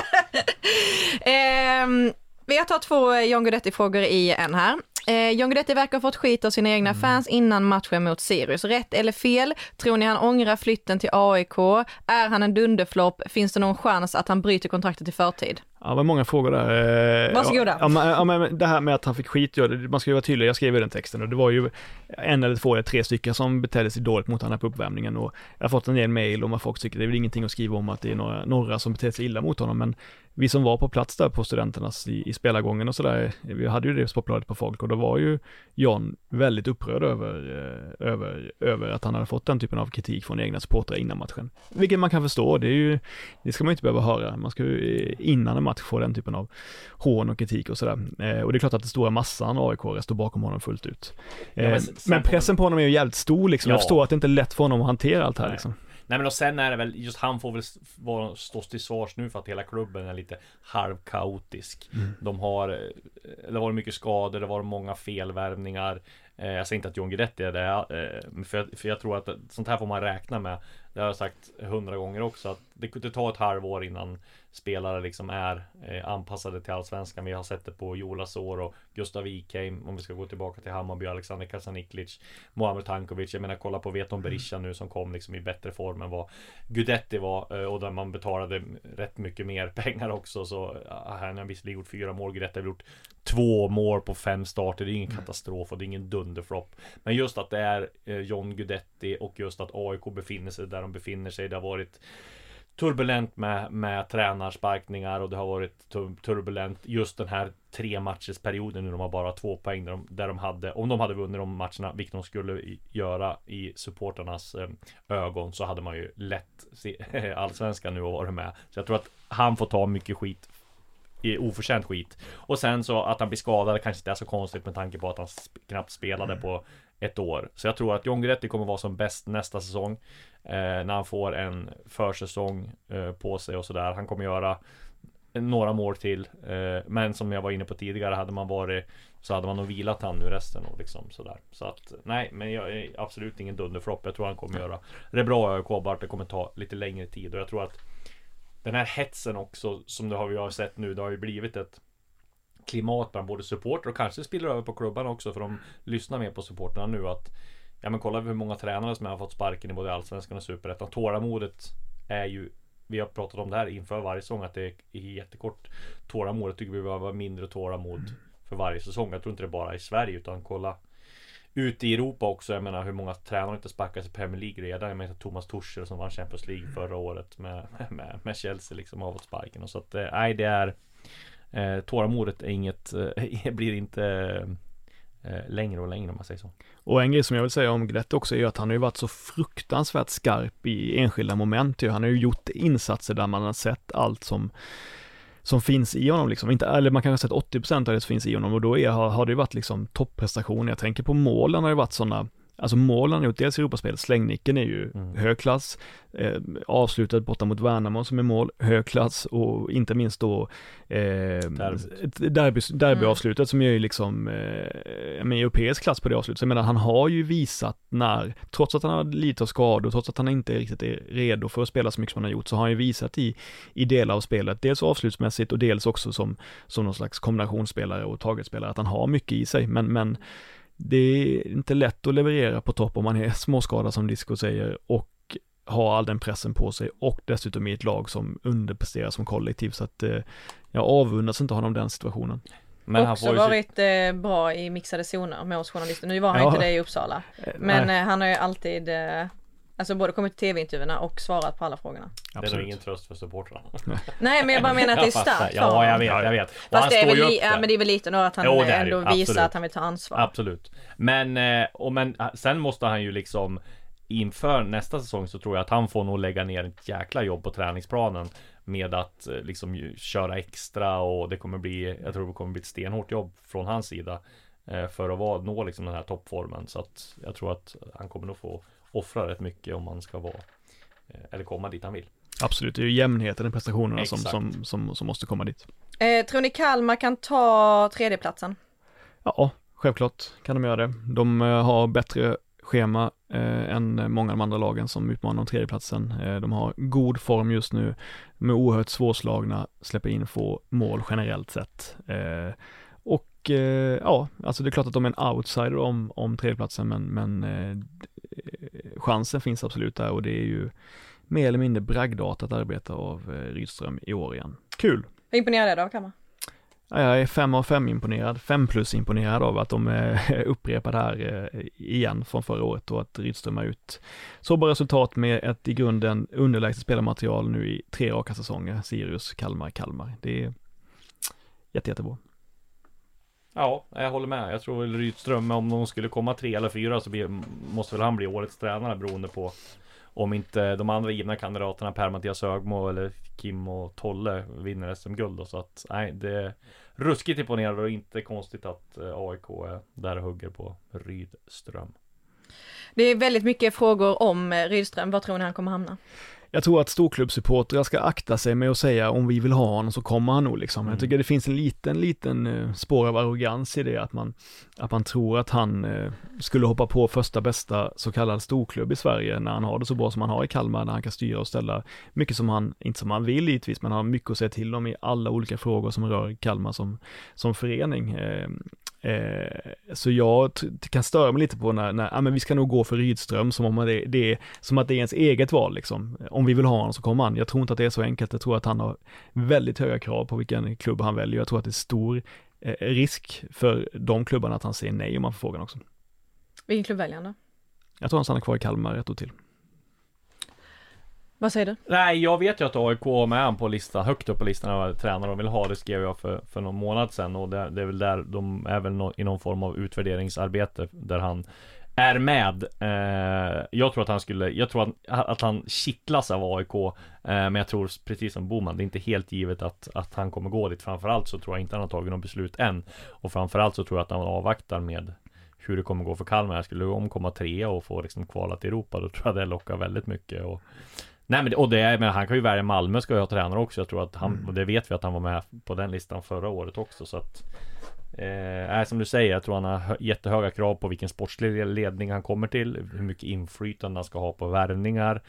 *laughs* Ehm, vi tar två eh, John Guidetti-frågor i en här. Eh, John Guidetti verkar ha fått skit av sina egna Mm. fans innan matchen mot Sirius. Rätt eller fel? Tror ni han ångrar flytten till AIK? Är han en dunderflopp? Finns det någon chans att han bryter kontraktet i förtid? Ja, det var många frågor där. Eh, Varsågoda. Ja, ja, men det här med att han fick skit, ja, man ska ju vara tydlig, jag skrev ju den texten och det var ju en eller två eller tre stycken som betedde sig dåligt mot honom på uppvärmningen och jag har fått en del mail om att folk tycker det är väl ingenting att skriva om att det är några, några som beter sig illa mot honom, men vi som var på plats där på studenternas i, i spelargången och sådär, vi hade ju det sportbladet på folk och då var ju John väldigt upprörd över, eh, över, över att han hade fått den typen av kritik från egna supportrar innan matchen. Vilket man kan förstå, det är ju, det ska man ju inte behöva höra, man ska ju eh, innan en match få den typen av hån och kritik och sådär. Eh, och det är klart att den stora massan AIK står bakom honom fullt ut. Ja, men pressen på honom är ju jävligt stor liksom, Ja. jag förstår att det inte är lätt för honom att hantera allt här Nej. liksom. Nej men och sen är det väl just han får väl vara- stå till svars nu för att hela klubben är lite halvkaotisk. De har eh, Det har varit mycket skador, det har varit många felvärvningar. Eh, Jag säger inte att John Guidetti är det, eh, för, jag- för jag tror att sånt här får man räkna med. Det har jag sagt hundra gånger också att det, det tar ett halvår innan spelare liksom är eh, anpassade till Allsvenskan. Vi har sett det på Jolas år och Gustav Wikheim, om vi ska gå tillbaka till Hammarby, Alexander Kasaniklic, Muamer Tankovic. Jag menar kolla på Veton Berisha nu som kom liksom i bättre form än vad Guidetti var eh, och där man betalade rätt mycket mer *laughs* pengar också. Så ja, han har visserligen gjort fyra mål, Guidetti har gjort två mål på fem starter. Det är ingen katastrof och det är ingen dunderflopp. Men just att det är eh, John Guidetti och just att AIK befinner sig där de befinner sig. Det har varit turbulent med, med tränarsparkningar och det har varit turbulent just den här tre matchers perioden nu de har bara två poäng där de, där de hade om de hade vunnit de matcherna vilket de skulle göra i supporternas eh, ögon så hade man ju lätt se, *laughs* allsvenskan nu och varit med. Så jag tror att han får ta mycket skit oförtjänt skit. Och sen så att han blir skadad kanske inte är så konstigt med tanke på att han sp- knappt spelade på ett år. Så jag tror att John Guidetti kommer vara som bäst nästa säsong. eh, när han får en försäsong eh, på sig och sådär. Han kommer göra några mål till. Eh, men som jag var inne på tidigare, hade man varit så hade man nog vilat han nu resten och liksom sådär. Så att nej, men jag är absolut ingen dunderflopp. Jag tror han kommer göra det bra i AIK, bara att det kommer ta lite längre tid och jag tror att den här hetsen också som det har vi har sett nu, det har ju blivit ett klimat bland både supporter och kanske spiller över på klubbarna också för de lyssnar mer på supporterna nu att Ja men kolla hur många tränare som har fått sparken i både Allsvenskan och Superettan. Tålamodet är ju Vi har pratat om det här inför varje säsong att det är jättekort Tålamodet tycker vi behöver vara mindre tålamod för varje säsong. Jag tror inte det är bara i Sverige utan kolla Ute i Europa också, jag menar hur många tränare inte sparkas i Premier League redan. Jag menar Thomas Tuchel som vann Champions League förra året med, med, med Chelsea liksom har fått sparken. Och så att eh, nej det är eh, Tålamodet är inget, eh, *laughs* blir inte eh, Eh, längre och längre om man säger så. Och en grej som jag vill säga om Guidetti också är ju att han har ju varit så fruktansvärt skarp i enskilda moment ju. Han har ju gjort insatser där man har sett allt som som finns i honom liksom, inte, eller man kanske har sett 80% av det som finns i honom och då är, har, har det ju varit liksom topprestationer, Jag tänker på målen har ju varit sådana Alltså målen han gjort, dels i Europaspelet, slängnicken är ju Mm. hög klass, eh, avslutet borta mot Värnamo som är mål, hög klass och inte minst då eh, derby, derbyavslutet som är ju liksom eh, med europeisk klass på det avslutet. Så jag menar, han har ju visat när, trots att han har lite av skador, trots att han inte riktigt är redo för att spela så mycket som han har gjort, så har han ju visat i, i delar av spelet, dels avslutsmässigt och dels också som, som någon slags kombinationsspelare och targetspelare, att han har mycket i sig, men, men det är inte lätt att leverera på topp om man är *laughs* småskadad som Disco säger och har all den pressen på sig och dessutom i ett lag som underpresterar som kollektiv så att eh, jag avundas inte honom den situationen. Men han också får ju varit eh, bra i mixade zoner med oss journalister. Nu var han Ja. inte det i Uppsala. Eh, Men eh, han har ju alltid eh, Alltså både kommit till tv-intervjuerna och svarat på alla frågorna. Det är nog absolut. ingen tröst för supportrarna. *laughs* Nej men jag bara menar att det är starkt Ja, jag vet, jag vet. Och han Fast det är, väl li- ja, men det är väl lite då att han Jo, det är det ändå ju. visar Absolut. att han vill ta ansvar. Absolut. Men, eh, och men eh, sen måste han ju liksom Inför nästa säsong så tror jag att han får nog lägga ner ett jäkla jobb på träningsplanen Med att eh, liksom köra extra och det kommer bli Jag tror det kommer bli ett stenhårt jobb från hans sida För att vara, nå liksom den här toppformen Så att jag tror att han kommer nog få offra rätt mycket om han ska vara eh, Eller komma dit han vill Absolut, det är ju jämnheten i prestationerna som, som, som, som måste komma dit. Eh, tror ni Kalmar kan ta tredjeplatsen? Ja, självklart kan de göra det. De eh, har bättre schema eh, än många av de andra lagen som utmanar om tredjeplatsen. Eh, de har god form just nu, de är oerhört svårslagna, släpper in få mål generellt sett. Eh, och eh, ja, alltså det är klart att de är en outsider om, om tredjeplatsen, men, men eh, chansen finns absolut där och det är ju mer eller mindre bragdartat arbete av eh, Rydström i år igen. Kul! Hur imponerad är du av Kalmar? Ja, jag är fem av fem imponerad, fem plus imponerad av att de eh, *laughs* upprepar det här eh, igen från förra året och att Rydström har ut så bra resultat med ett i grunden underlägset spelarmaterial nu i tre raka säsonger, Sirius, Kalmar, Kalmar. Det är jätte, jättebra. Ja, jag håller med. Jag tror väl Rydström, om de skulle komma tre eller fyra så blir, måste väl han bli årets tränare beroende på om inte de andra givna kandidaterna Per-Mattias Högmo eller Kim och Tolle vinner SM-guld då, så att nej, det är ruskigt imponerande och inte konstigt att eh, AIK är där och hugger på Rydström. Det är väldigt mycket frågor om eh, Rydström. Var tror ni han kommer hamna? Jag tror att storklubbssupportrar ska akta sig med att säga om vi vill ha honom så kommer han nog liksom. Jag tycker det finns en liten, liten uh, spår av arrogans i det att man, att man tror att han uh, skulle hoppa på första bästa så kallad storklubb i Sverige när han har det så bra som han har i Kalmar, där han kan styra och ställa mycket som han, inte som han vill givetvis, men han har mycket att säga till om i alla olika frågor som rör Kalmar som, som förening. Eh, så jag kan störa mig lite på när, när ah, men vi ska nog gå för Rydström som om det, det är, som att det är ens eget val liksom. Om vi vill ha honom så kommer han. Jag tror inte att det är så enkelt. Jag tror att han har väldigt höga krav på vilken klubb han väljer. Jag tror att det är stor eh, risk för de klubbarna att han säger nej om man får frågan också. Vilken klubb väljer han då? Jag tror han stannar kvar i Kalmar ett år till. Vad säger du? Nej, jag vet ju att AIK är med på listan, högt upp på listan över tränare de vill ha. Det skrev jag för, för någon månad sedan och det, det är väl där de är väl no, i någon form av utvärderingsarbete där han är med. Eh, jag tror att han skulle, jag tror att, att han kittlas av AIK. Eh, men jag tror precis som Boman, det är inte helt givet att, att han kommer gå dit. Framförallt så tror jag inte han har tagit något beslut än. Och framförallt så tror jag att han avvaktar med hur det kommer gå för Kalmar. Jag skulle de komma trea och få liksom kvala till Europa, då tror jag det lockar väldigt mycket. Och Nej men och det, men han kan ju välja Malmö ska ju ha tränare också. Jag tror att han, mm. och det vet vi att han var med på den listan förra året också så att Eh, som du säger, jag tror han har jättehöga krav på vilken sportslig ledning han kommer till, hur mycket inflytande han ska ha på värvningar,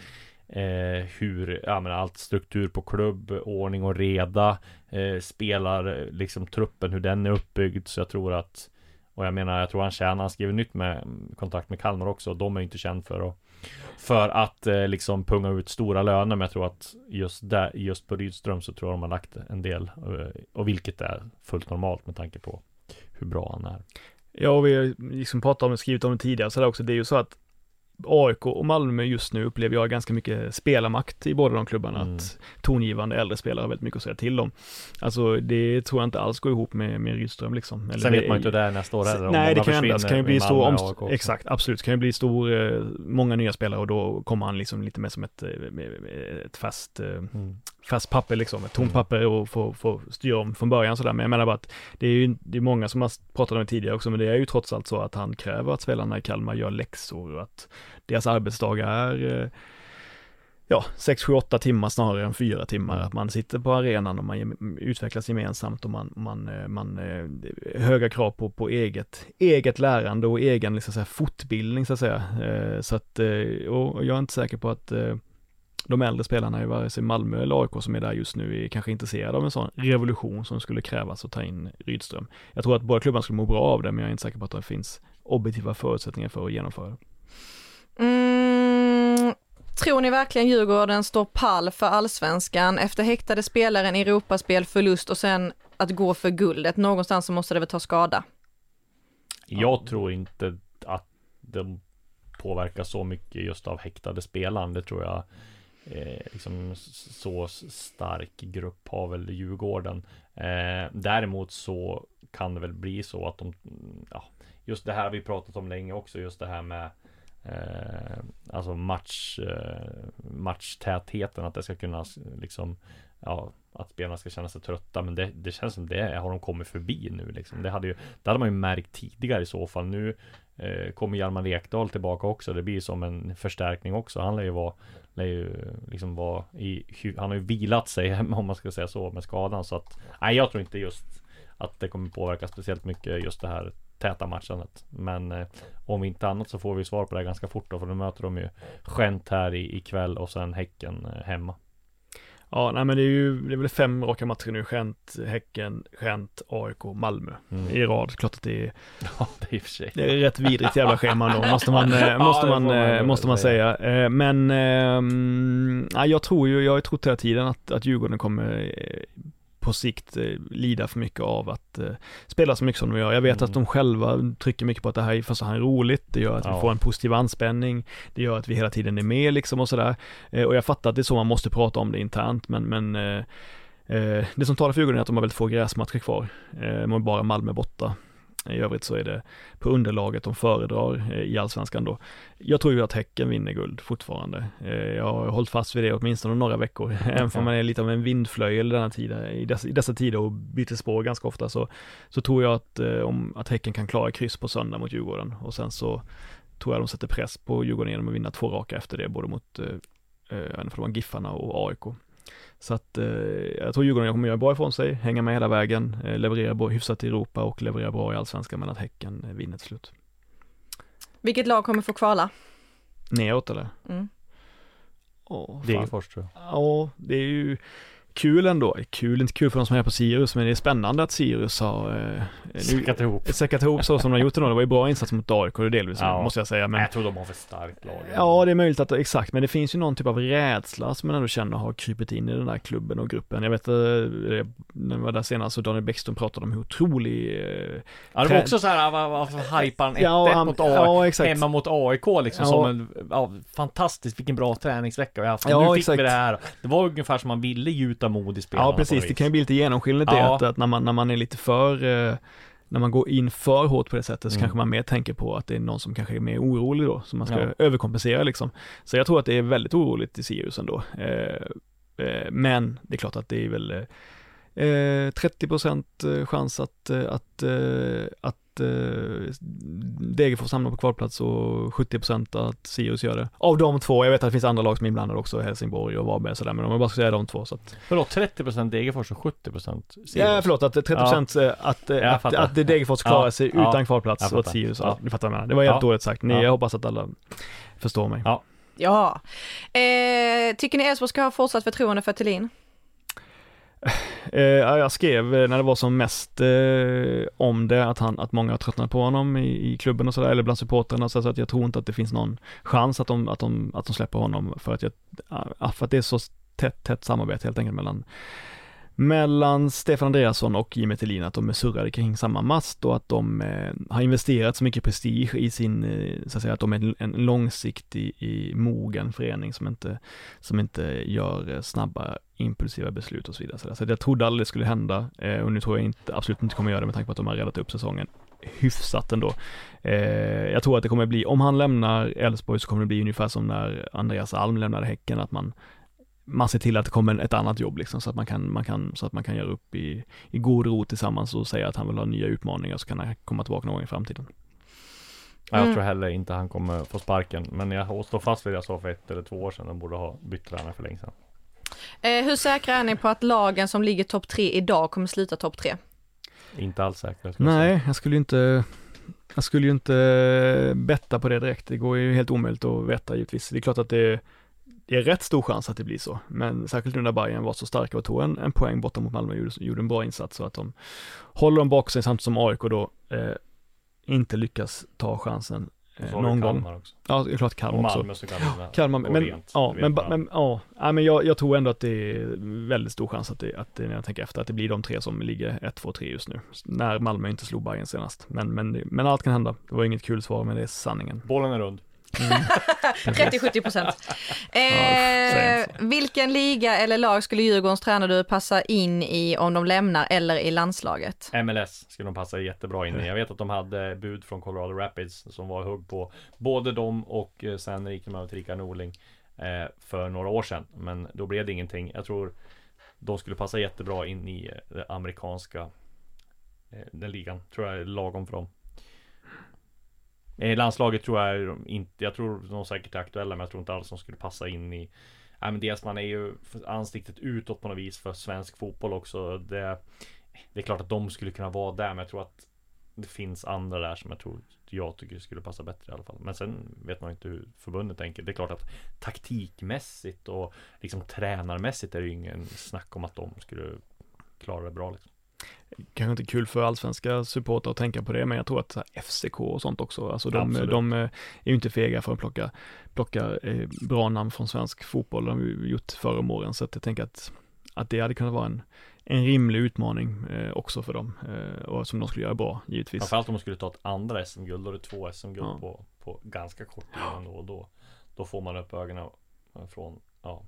eh, hur, ja men allt struktur på klubb, ordning och reda, eh, spelar liksom truppen, hur den är uppbyggd, så jag tror att och jag menar, jag tror han tjänar, han skriver nytt med kontakt med Kalmar också, och de är inte känd för att för att eh, liksom punga ut stora löner. Men jag tror att just, där, just på Rydström så tror jag de har lagt en del. Eh, och vilket är fullt normalt med tanke på hur bra han är. Ja, och vi har liksom pratat om det, skrivit om det tidigare, så det är också, det är ju så att AIK och Malmö just nu upplever jag ganska mycket spelarmakt i båda de klubbarna. Mm. Att tongivande äldre spelare har väldigt mycket att säga till om. Alltså det tror jag inte alls går ihop med, med Rydström liksom. Eller Sen vet man ju inte hur det är nästa år heller. Nej, det kan ju ändras. kan ju bli stor, om, exakt, absolut. Det kan ju bli stor, många nya spelare och då kommer han liksom lite mer som ett, eh, ett fast, eh, mm. Fast papper liksom. Ett tomt mm. papper och få, få styra om från början sådär. Men jag menar bara att det är ju, det är många som har pratat om det tidigare också, men det är ju trots allt så att han kräver att spelarna i Kalmar gör läxor och att deras arbetsdagar är eh, ja, 6, 7, 8 timmar snarare än 4 timmar. Att man sitter på arenan och man utvecklas gemensamt och man, man, eh, man eh, höga krav på, på eget, eget lärande och egen liksom, så här, fortbildning så att säga. Så att, och jag är inte säker på att de äldre spelarna i vare sig Malmö eller AIK som är där just nu är kanske intresserade av en sån revolution som skulle krävas att ta in Rydström. Jag tror att båda klubbarna skulle må bra av det, men jag är inte säker på att det finns objektiva förutsättningar för att genomföra det. Mm, tror ni verkligen Djurgården står pall för allsvenskan efter häktade spelare, en Europaspel, förlust och sen att gå för guldet? Någonstans så måste det väl ta skada? Jag tror inte att de påverkas så mycket just av häktade spelaren. Det tror jag eh, liksom så stark grupp har väl Djurgården. Eh, däremot så kan det väl bli så att de, ja, just det här har vi pratat om länge också, just det här med eh, alltså match, eh, matchtätheten, att det ska kunna liksom Ja, att spelarna ska känna sig trötta Men det, det känns som det har de kommit förbi nu liksom. Det hade ju Det hade man ju märkt tidigare i så fall Nu eh, Kommer Hjalmar Ekdal tillbaka också Det blir som en förstärkning också Han lär ju vara Lär ju liksom vara i Han har ju vilat sig *laughs* om man ska säga så med skadan så att Nej jag tror inte just Att det kommer påverka speciellt mycket just det här täta matchandet. Men eh, om inte annat så får vi svar på det ganska fort då, för nu möter de ju Gent här i, ikväll och sen Häcken eh, hemma. Ja, nej men det är ju, det är väl fem raka matcher nu, Gent, Häcken, Gent, AIK, Malmö mm. i rad. Klart att det är, *laughs* ja, det är, för sig. Det är rätt vidrigt jävla schema då, måste man, *laughs* eh, måste ja, man, man, måste man säga. säga. Men, äh, jag tror ju, jag har trott hela tiden att, att Djurgården kommer på sikt eh, lida för mycket av att eh, spela så mycket som de gör. Jag vet mm. att de själva trycker mycket på att det här är första hand roligt, det gör att ja. vi får en positiv anspänning, det gör att vi hela tiden är med liksom och sådär. Eh, och jag fattar att det är så man måste prata om det internt, men, men eh, eh det som talar för Djurgården är att de har väldigt få gräsmatcher kvar. Eh, bara Malmö borta. I övrigt så är det på underlaget de föredrar eh, i allsvenskan då. Jag tror ju att Häcken vinner guld fortfarande. Eh, jag har hållit fast vid det åtminstone några veckor. *laughs* Även om man är lite av en vindflöjel denna tiden, i dessa, i dessa tider och byter spår ganska ofta så, så tror jag att, eh, om, att Häcken kan klara kryss på söndag mot Djurgården och sen så tror jag de sätter press på Djurgården genom att vinna två raka efter det, både mot, eh, jag vet inte om det var Giffarna och AIK. Så att eh, jag tror Djurgården kommer göra bra ifrån sig, hänga med hela vägen, eh, leverera bra, hyfsat i Europa och leverera bra i Allsvenskan, men att Häcken eh, vinner till slut. Vilket lag kommer få kvala? Neråt eller? Mm. Åh. Degerfors tror jag. Ja, det är ju kul ändå. Kul, inte kul för de som är på Sirius, men det är spännande att Sirius har eh, Säckat ihop. säckat ihop så som de har gjort det nu. Det var ju bra insats mot AIK det delvis, Ja. måste jag säga. Men jag tror de har för starkt lag. ja, det är möjligt att, exakt, men det finns ju någon typ av rädsla som man ändå känner har krypit in i den där klubben och gruppen. Jag vet, eh, det- när jag var där senast så Daniel Bäckström pratade om hur otrolig eh, Ja det var också så här, vad- varför hypar han 1-1 Ja, mot AIK? ja, exakt. Hemma mot AIK liksom Ja. som en, ja, fantastiskt, vilken bra träningsvecka vi har haft. Ja, nu fick exakt. vi det här. Det var ungefär som man ville gjuta mod i spelarna Ja precis, det kan ju bli lite genomskinligt det Ja. att, att när, man, när man är lite för, eh, när man går in för hårt på det sättet så Mm. kanske man mer tänker på att det är någon som kanske är mer orolig då, som man ska Ja. överkompensera liksom. Så jag tror att det är väldigt oroligt i Sirius ändå. Eh, eh, men det är klart att det är väl eh, eh, 30% chans att, eh, att, eh, att eh, Degerfors hamnar på kvalplats och 70% att Sirius gör det. Av de två, jag vet att det finns andra lag som är inblandade också, Helsingborg och Varberg och sådär, men om jag bara ska säga de två så att Förlåt, 30% Degerfors och 70% Sirius? Ja, förlåt, att 30% eh, att, eh, att, att det Degerfors klarar Ja, sig ja, utan kvalplats och att. Sirius, Ja. ja. ni fattar vad jag menar. Det var jävligt Ja. dåligt sagt. Ni, Ja. jag hoppas att alla förstår mig. Ja. Ja. Eh, tycker ni Elfsborg ska ha fortsatt förtroende för Thelin? Eh, jag skrev eh, när det var som mest eh, om det, att, han, att många har tröttnat på honom i, i klubben och sådär, eller bland supportrarna, så att jag tror inte att det finns någon chans att de, att de, att de släpper honom för att, jag, för att det är så tätt, tätt samarbete helt enkelt mellan mellan Stefan Andreasson och Jimmy Thelin, att de är surrade kring samma mast och att de eh, har investerat så mycket prestige i sin, eh, så att säga, att de är en, en långsiktig, i mogen förening som inte, som inte gör eh, snabba impulsiva beslut och så vidare. Så, där. så jag trodde aldrig det skulle hända eh, och nu tror jag inte, absolut inte kommer göra det med tanke på att de har räddat upp säsongen hyfsat ändå. Eh, jag tror att det kommer bli, om han lämnar Elfsborg så kommer det bli ungefär som när Andreas Alm lämnade Häcken, att man man ser till att det kommer ett annat jobb liksom, så att man kan, man kan, så att man kan göra upp i, i god ro tillsammans och säga att han vill ha nya utmaningar så kan han komma tillbaka någon gång i framtiden. Ja, jag Mm. tror heller inte han kommer få sparken. Men jag står fast vid det jag sa för ett eller två år sedan. De borde ha bytt tränare för länge sedan. Eh, hur säkra är ni på att lagen som ligger topp tre idag kommer sluta topp tre? Inte alls säkert. skulle jag säga. Nej, jag skulle ju inte jag skulle ju inte betta på det direkt. Det går ju helt omöjligt att veta givetvis. Det är klart att det är, det är rätt stor chans att det blir så. Men särskilt nu när Bayern var så starka och tog en, en poäng borta mot Malmö och gjorde, gjorde en bra insats så att de håller dem bak sig samtidigt som AIK då eh, inte lyckas ta chansen Och eh, någon gång. Också. Ja, det är klart Och Kalmar också. Malmö så kan. Kalmar, men, rent, ja, men, men, ja, ja, men jag, jag tror ändå att det är väldigt stor chans att det, att det, när jag tänker efter, att det blir de tre som ligger 1, 2, 3 just nu. När Malmö inte slog Bayern senast. Men, men, men allt kan hända. Det var inget kul svar, men det är sanningen. Bollen är rund. *laughs* 30-70 procent. säg Eh, vilken liga eller lag skulle Djurgårdens tränare du passa in i om de lämnar eller i landslaget? MLS skulle de passa jättebra in i. Jag vet att de hade bud från Colorado Rapids som var hugg på både dem och eh, sen gick de över till Rickard Norling eh, för några år sedan. Men då blev det ingenting. Jag tror de skulle passa jättebra in i eh, det amerikanska eh, den ligan. Tror jag är lagom för dem. I landslaget tror jag inte, jag tror de säkert är aktuella men jag tror inte alls de skulle passa in i Nej men dels man är ju ansiktet utåt på något vis för svensk fotboll också. Det, det är klart att de skulle kunna vara där men jag tror att det finns andra där som jag tror jag tycker skulle passa bättre i alla fall. Men sen vet man inte hur förbundet tänker. Det är klart att taktikmässigt och liksom tränarmässigt är det ju ingen snack om att de skulle klara det bra liksom. Kanske inte kul för allsvenska supportrar att tänka på det, men jag tror att FCK och sånt också, alltså de, de eh, är ju inte fega för att plocka, plocka eh, bra namn från svensk fotboll. Det har ju gjort förr om åren, så att jag tänker att, att det hade kunnat vara en, en rimlig utmaning eh, också för dem, och som de skulle göra bra, givetvis. Framförallt om de skulle ta ett andra SM-guld, då är det två SM-guld Ja. på, på ganska kort tid ändå. Och då, då får man upp ögonen från, ja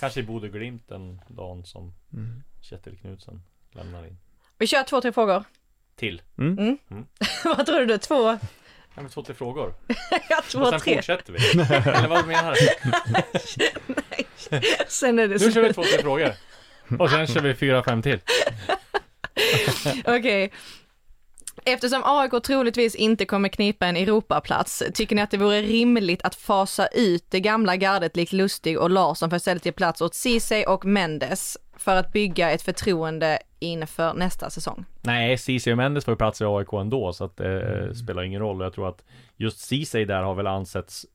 Kanske i Bodø Glimt den dagen som Mm. Kjetil Knutsen lämnar in. Vi kör två, tre frågor. Till. *laughs* Vad tror du? Två, Ja men två, tre frågor. *laughs* Ja, Och två sen tre. fortsätter vi. Eller vad menar du? *laughs* Sen är det Nu kör vi två, tre frågor. Och sen kör vi fyra, fem till. Okej. Eftersom AIK troligtvis inte kommer knipa en Europaplats, tycker ni att det vore rimligt att fasa ut det gamla gardet likt Lustig och Larsson för att istället ge plats åt Ceesay och Mendes för att bygga ett förtroende inför nästa säsong? Nej, Ceesay och Mendes får ju plats i AIK ändå så att det eh, spelar ingen roll. Jag tror att just Ceesay där har väl ansetts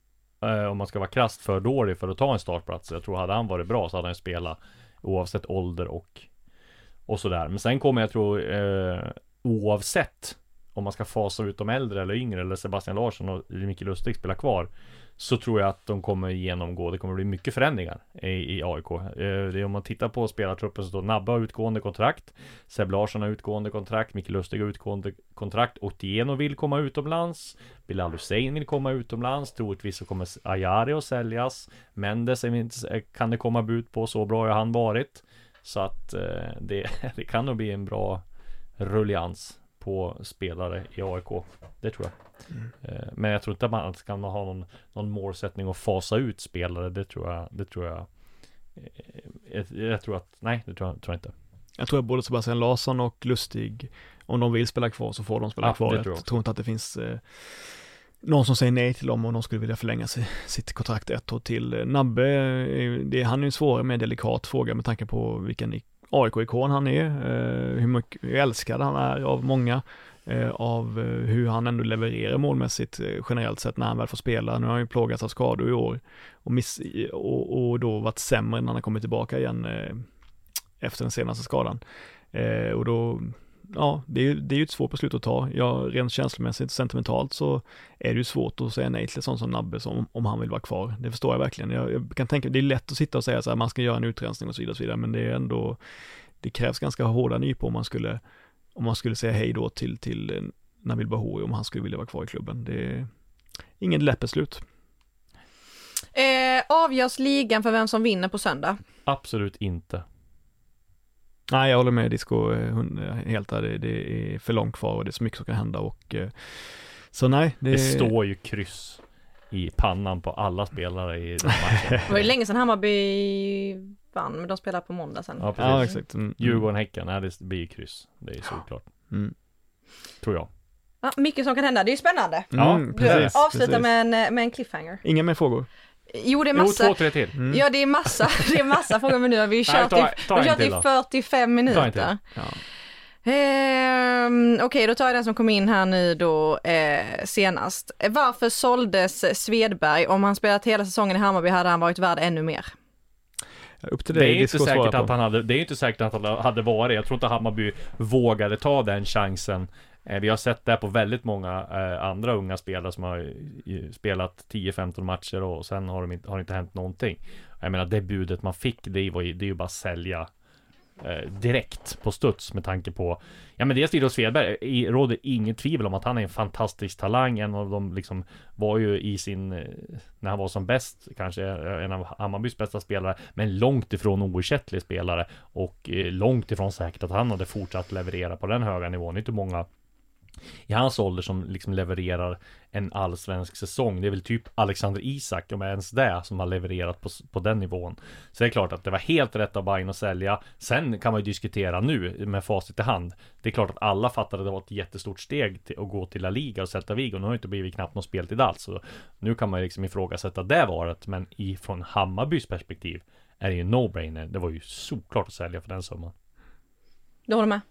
eh, om man ska vara krasst för dålig för att ta en startplats. Jag tror hade han varit bra så hade han spelat oavsett ålder och och sådär. Men sen kommer jag tro eh, oavsett om man ska fasa ut de äldre eller yngre eller Sebastian Larsson och Micke Lustig spelar kvar så tror jag att de kommer genomgå, det kommer bli mycket förändringar i, i AIK. Eh, det är om man tittar på spelartruppen så står Nabba har utgående kontrakt, Seb Larsson har utgående kontrakt, Micke Lustig har utgående kontrakt, Otieno vill komma utomlands, Bilal Hussein vill komma utomlands, troligtvis så kommer Ayari att säljas, Mendes inte, kan det komma bud på, så bra har han varit. Så att eh, det, *laughs* det kan nog bli en bra rullians på spelare i AIK. Det tror jag. Mm. Eh, men jag tror inte att man kan ha någon, någon målsättning att fasa ut spelare. Det tror jag. Det tror jag. Jag, eh, jag tror att nej, det tror jag, tror jag, inte. Jag tror att både Sebastian Larsson och Lustig, om de vill spela kvar så får de spela ja, kvar. Jag tror, jag tror inte att det finns eh, någon som säger nej till dem och någon skulle vilja förlänga sig, sitt kontrakt ett år till. Nabbe, det, han är en svårare, mer delikat fråga med tanke på vilken AIK-ikon han är, eh, hur mycket älskad han är av många, eh, av eh, hur han ändå levererar målmässigt generellt sett när han väl får spela. Nu har han ju plågats av skador i år och, miss, och, och då varit sämre när han har kommit tillbaka igen efter den senaste skadan. Och då ja, det är ju det är ett svårt beslut att ta. Ja, rent känslomässigt, sentimentalt så är det ju svårt att säga nej till en sån som Nabbe som, om han vill vara kvar. Det förstår jag verkligen. Jag, jag kan tänka, det är lätt att sitta och säga så här, man ska göra en utrensning och så vidare, och så vidare men det är ändå, det krävs ganska hårda nypor om man skulle, om man skulle säga hej då till, till Nabil Bahoui om han skulle vilja vara kvar i klubben. Det är ingen lätt beslut. Eh, avgörs ligan för vem som vinner på söndag? Absolut inte. Nej, jag håller med Disco eh, helt där. Det, det är för långt kvar och det är så mycket som kan hända och eh, så nej. Det, det står ju kryss i pannan på alla spelare i den *laughs* matchen. det var ju länge sedan Hammarby vann, men de spelar på måndag sen. Ja, precis. Ja, exakt. Mm. Djurgården-Häcken, nej det blir ju kryss. Det är såklart. Mm. Tror jag. Ja, mycket som kan hända, det är ju spännande. Mm, precis, Avsluta precis. Med, en, med en cliffhanger. Inga mer frågor? Jo det är massa. Jo, två, tre till. Mm. Ja det är massa, *laughs* det är massa frågor men nu har vi kört, Nej, ta, ta i, kört i 45 minuter. Ja. Eh, Okej, okay, då tar jag den som kom in här nu då eh, senast. Varför såldes Svedberg? Om han spelat hela säsongen i Hammarby hade han varit värd ännu mer. Upp till dig, det är inte säkert att han hade, det är inte säkert att han hade varit. Jag tror inte Hammarby vågade ta den chansen Eh, vi har sett det på väldigt många eh, andra unga spelare som har spelat 10-15 matcher och sen har, de inte, har det inte hänt någonting. Jag menar det budet man fick, det, var ju, det är ju bara att sälja eh, direkt på studs med tanke på Ja men dels Ido Svedberg, råder inget tvivel om att han är en fantastisk talang, en av dem liksom var ju i sin, när han var som bäst, kanske en av Hammarbys bästa spelare, men långt ifrån oersättlig spelare och långt ifrån säkert att han hade fortsatt leverera på den höga nivån. Det är inte många i hans ålder som liksom levererar en allsvensk säsong. Det är väl typ Alexander Isak, om ens det, som har levererat på, på den nivån. Så det är klart att det var helt rätt av Bayern att sälja. Sen kan man ju diskutera nu med facit i hand. Det är klart att alla fattade att det var ett jättestort steg till att gå till La Liga och sätta Vigo. Nu har det inte blivit knappt någon speltid alls. Så nu kan man ju liksom ifrågasätta det varet. Men ifrån Hammarbys perspektiv är det ju no-brainer. Det var ju såklart att sälja för den summan. Du håller med?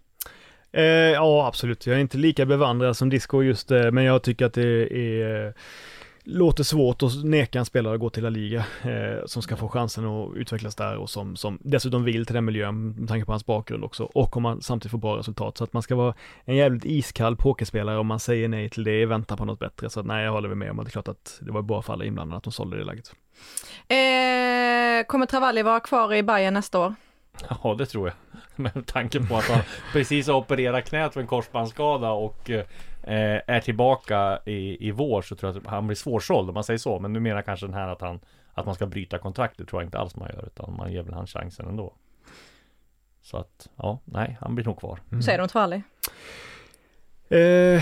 Eh, ja, absolut. Jag är inte lika bevandrad som Disco just det, men jag tycker att det är låter svårt att neka en spelare att gå till La Liga eh, som ska få chansen att utvecklas där och som, som dessutom vill till den miljön med tanke på hans bakgrund också och om man samtidigt får bra resultat så att man ska vara en jävligt iskall pokerspelare om man säger nej till det i väntan på något bättre så att nej jag håller med om att det är klart att det var bra för alla inblandade att de sålde det läget. Eh, kommer Travalli vara kvar i Bayern nästa år? Ja, det tror jag. *laughs* Med tanke på att han precis har opererat knät för en korsbandsskada och eh, är tillbaka i, i vår så tror jag att han blir svårsåld om man säger så. Men nu menar kanske den här att han att man ska bryta kontraktet tror jag inte alls man gör utan man ger väl han chansen ändå. Så att ja, nej, han blir nog kvar. Mm. Säger de Tvalli? Eh,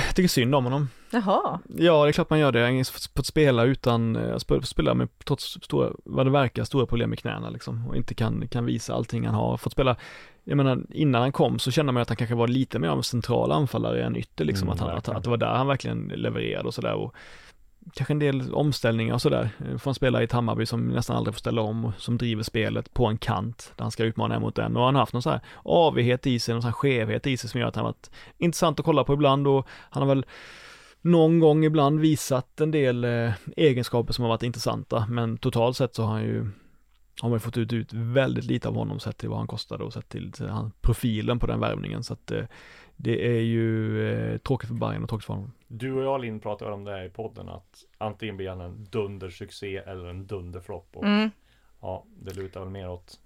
jag tycker synd om honom. Jaha. Ja, det är klart man gör det. Han har fått spela utan, eh, sp- spela med trots stora, vad det verkar, stora problem med knäna liksom och inte kan, kan visa allting han har. Fått spela, jag menar innan han kom så kände man att han kanske var lite mer av en central anfallare än ytter liksom, Mm, att, han, att, att det var där han verkligen levererade och sådär kanske en del omställningar och sådär. Eh, får han spela i ett Hammarby som nästan aldrig får ställa om och som driver spelet på en kant där han ska utmana en mot en. Och han har haft någon sån här avighet i sig, någon sån här skevhet i sig som gör att han varit intressant att kolla på ibland. Och han har väl någon gång ibland visat en del eh, egenskaper som har varit intressanta. Men totalt sett så har han ju har man ju fått ut, ut väldigt lite av honom sett till vad han kostade och sett till, till han, profilen på den värvningen. Så att eh, det är ju eh, tråkigt för Bayern och tråkigt för honom. Du och jag Linn pratade om det här i podden att antingen blir han en dundersuccé eller en dunderflopp. Och Mm. ja, det lutar väl mer åt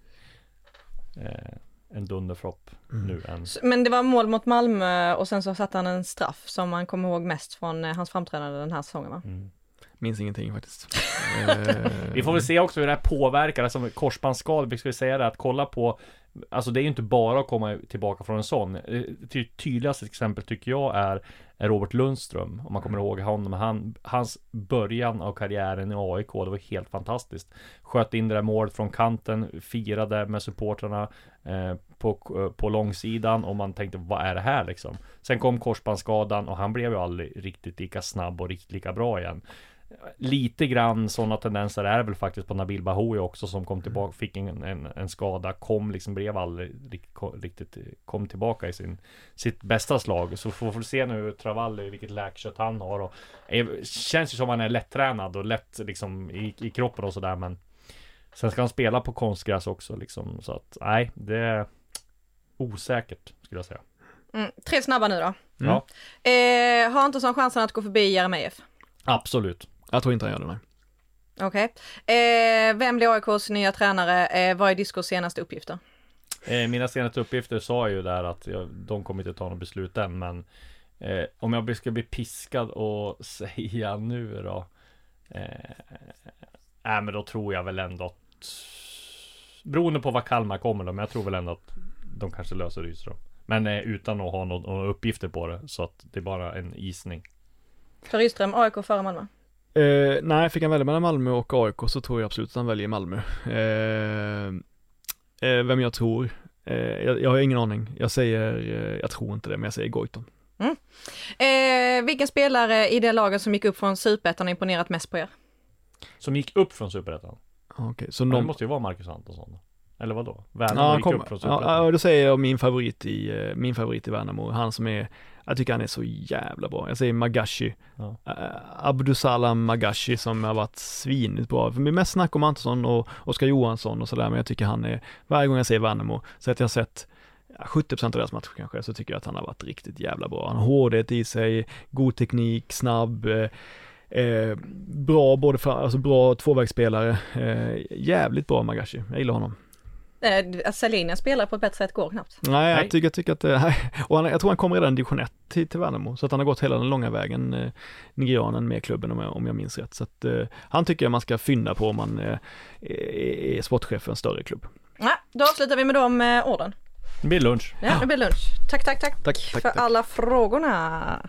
eh, en dunderflopp Mm. nu än Men det var mål mot Malmö och sen så satte han en straff som man kommer ihåg mest från eh, hans framträdande den här säsongen va? mm. Minns ingenting faktiskt. Eh, *laughs* Vi får väl se också hur det här påverkar, alltså korsbandsskador, vi ska säga det att kolla på Alltså det är ju inte bara att komma tillbaka från en sån. Eh, Ty tydligaste exempel tycker jag är är Robert Lundström Om man kommer ihåg honom, han, hans början av karriären i AIK, det var helt fantastiskt. Sköt in det där målet från kanten, firade med supportrarna eh, på, på långsidan och man tänkte vad är det här liksom? Sen kom korsbandsskadan och han blev ju aldrig riktigt lika snabb och riktigt lika bra igen Lite grann sådana tendenser är väl faktiskt på Nabil Bahoui också som kom tillbaka, fick en, en, en skada, kom liksom, blev aldrig riktigt, kom tillbaka i sin, sitt bästa slag. Så får vi se nu Travalli, vilket läkkött han har och är, känns ju som han är lättränad och lätt liksom i, i kroppen och sådär men Sen ska han spela på konstgräs också liksom, så att nej, det är osäkert skulle jag säga. Mm. Tre snabba nu då. Mm. Ja, Eh, har Antonsson chansen att gå förbi Jeremejeff? absolut. Jag tror inte han gör det, nej. Okej. Eh, vem blir AIKs nya tränare? Eh, vad är Discos senaste uppgifter? Eh, mina senaste uppgifter sa ju där att jag, de kommer inte ta något beslut än men eh, Om jag ska bli piskad och *laughs* säga nu då eh, Nej men då tror jag väl ändå att Beroende på vad Kalmar kommer då, men jag tror väl ändå att De kanske löser Rydström Men eh, utan att ha några uppgifter på det Så att det är bara en gissning För Rydström, AIK före Malmö. Eh, nej, fick han välja mellan Malmö och AIK så tror jag absolut att han väljer Malmö. Eh, eh, vem jag tror? Eh, jag, jag har ingen aning. Jag säger, eh, jag tror inte det, men jag säger Goitom. Eh, vilken spelare i det laget som gick upp från Superettan har imponerat mest på er? Som gick upp från Superettan Okej, så Men Det någon... måste ju vara Marcus Antonsson Eller vadå? Värnamo Ja, gick kom, upp från ja, då säger jag min favorit i, eh, min favorit i Värnamo, han som är, jag tycker han är så jävla bra. Jag säger Magashi. Ja. Uh, Abdusalam Magashi som har varit svinigt bra. För det är mest snack om Antonsson och Oskar Johansson och sådär, men jag tycker han är, varje gång jag säger Värnamo, så att jag har sett ja, 70% av deras matcher kanske, så tycker jag att han har varit riktigt jävla bra. Han har hårdhet i sig, god teknik, snabb, eh, eh, bra både för, alltså bra tvåvägsspelare, eh, jävligt bra Magashi, jag gillar honom. Eh, att sälja in en spelare på ett bättre sätt går knappt. Nej, jag tycker, jag tycker att det, och han, jag tror han kommer redan i division 1 till, till Värnamo, så att han har gått hela den långa vägen, eh, nigerianen med klubben om jag, om jag minns rätt. Så att eh, han tycker jag man ska fynda på om man eh, är, är sportchef för en större klubb. Ja, då avslutar vi med de eh, orden. Det blir lunch Ja, det blir lunch. Tack, tack, tack, Tack, tack, för tack. alla frågorna.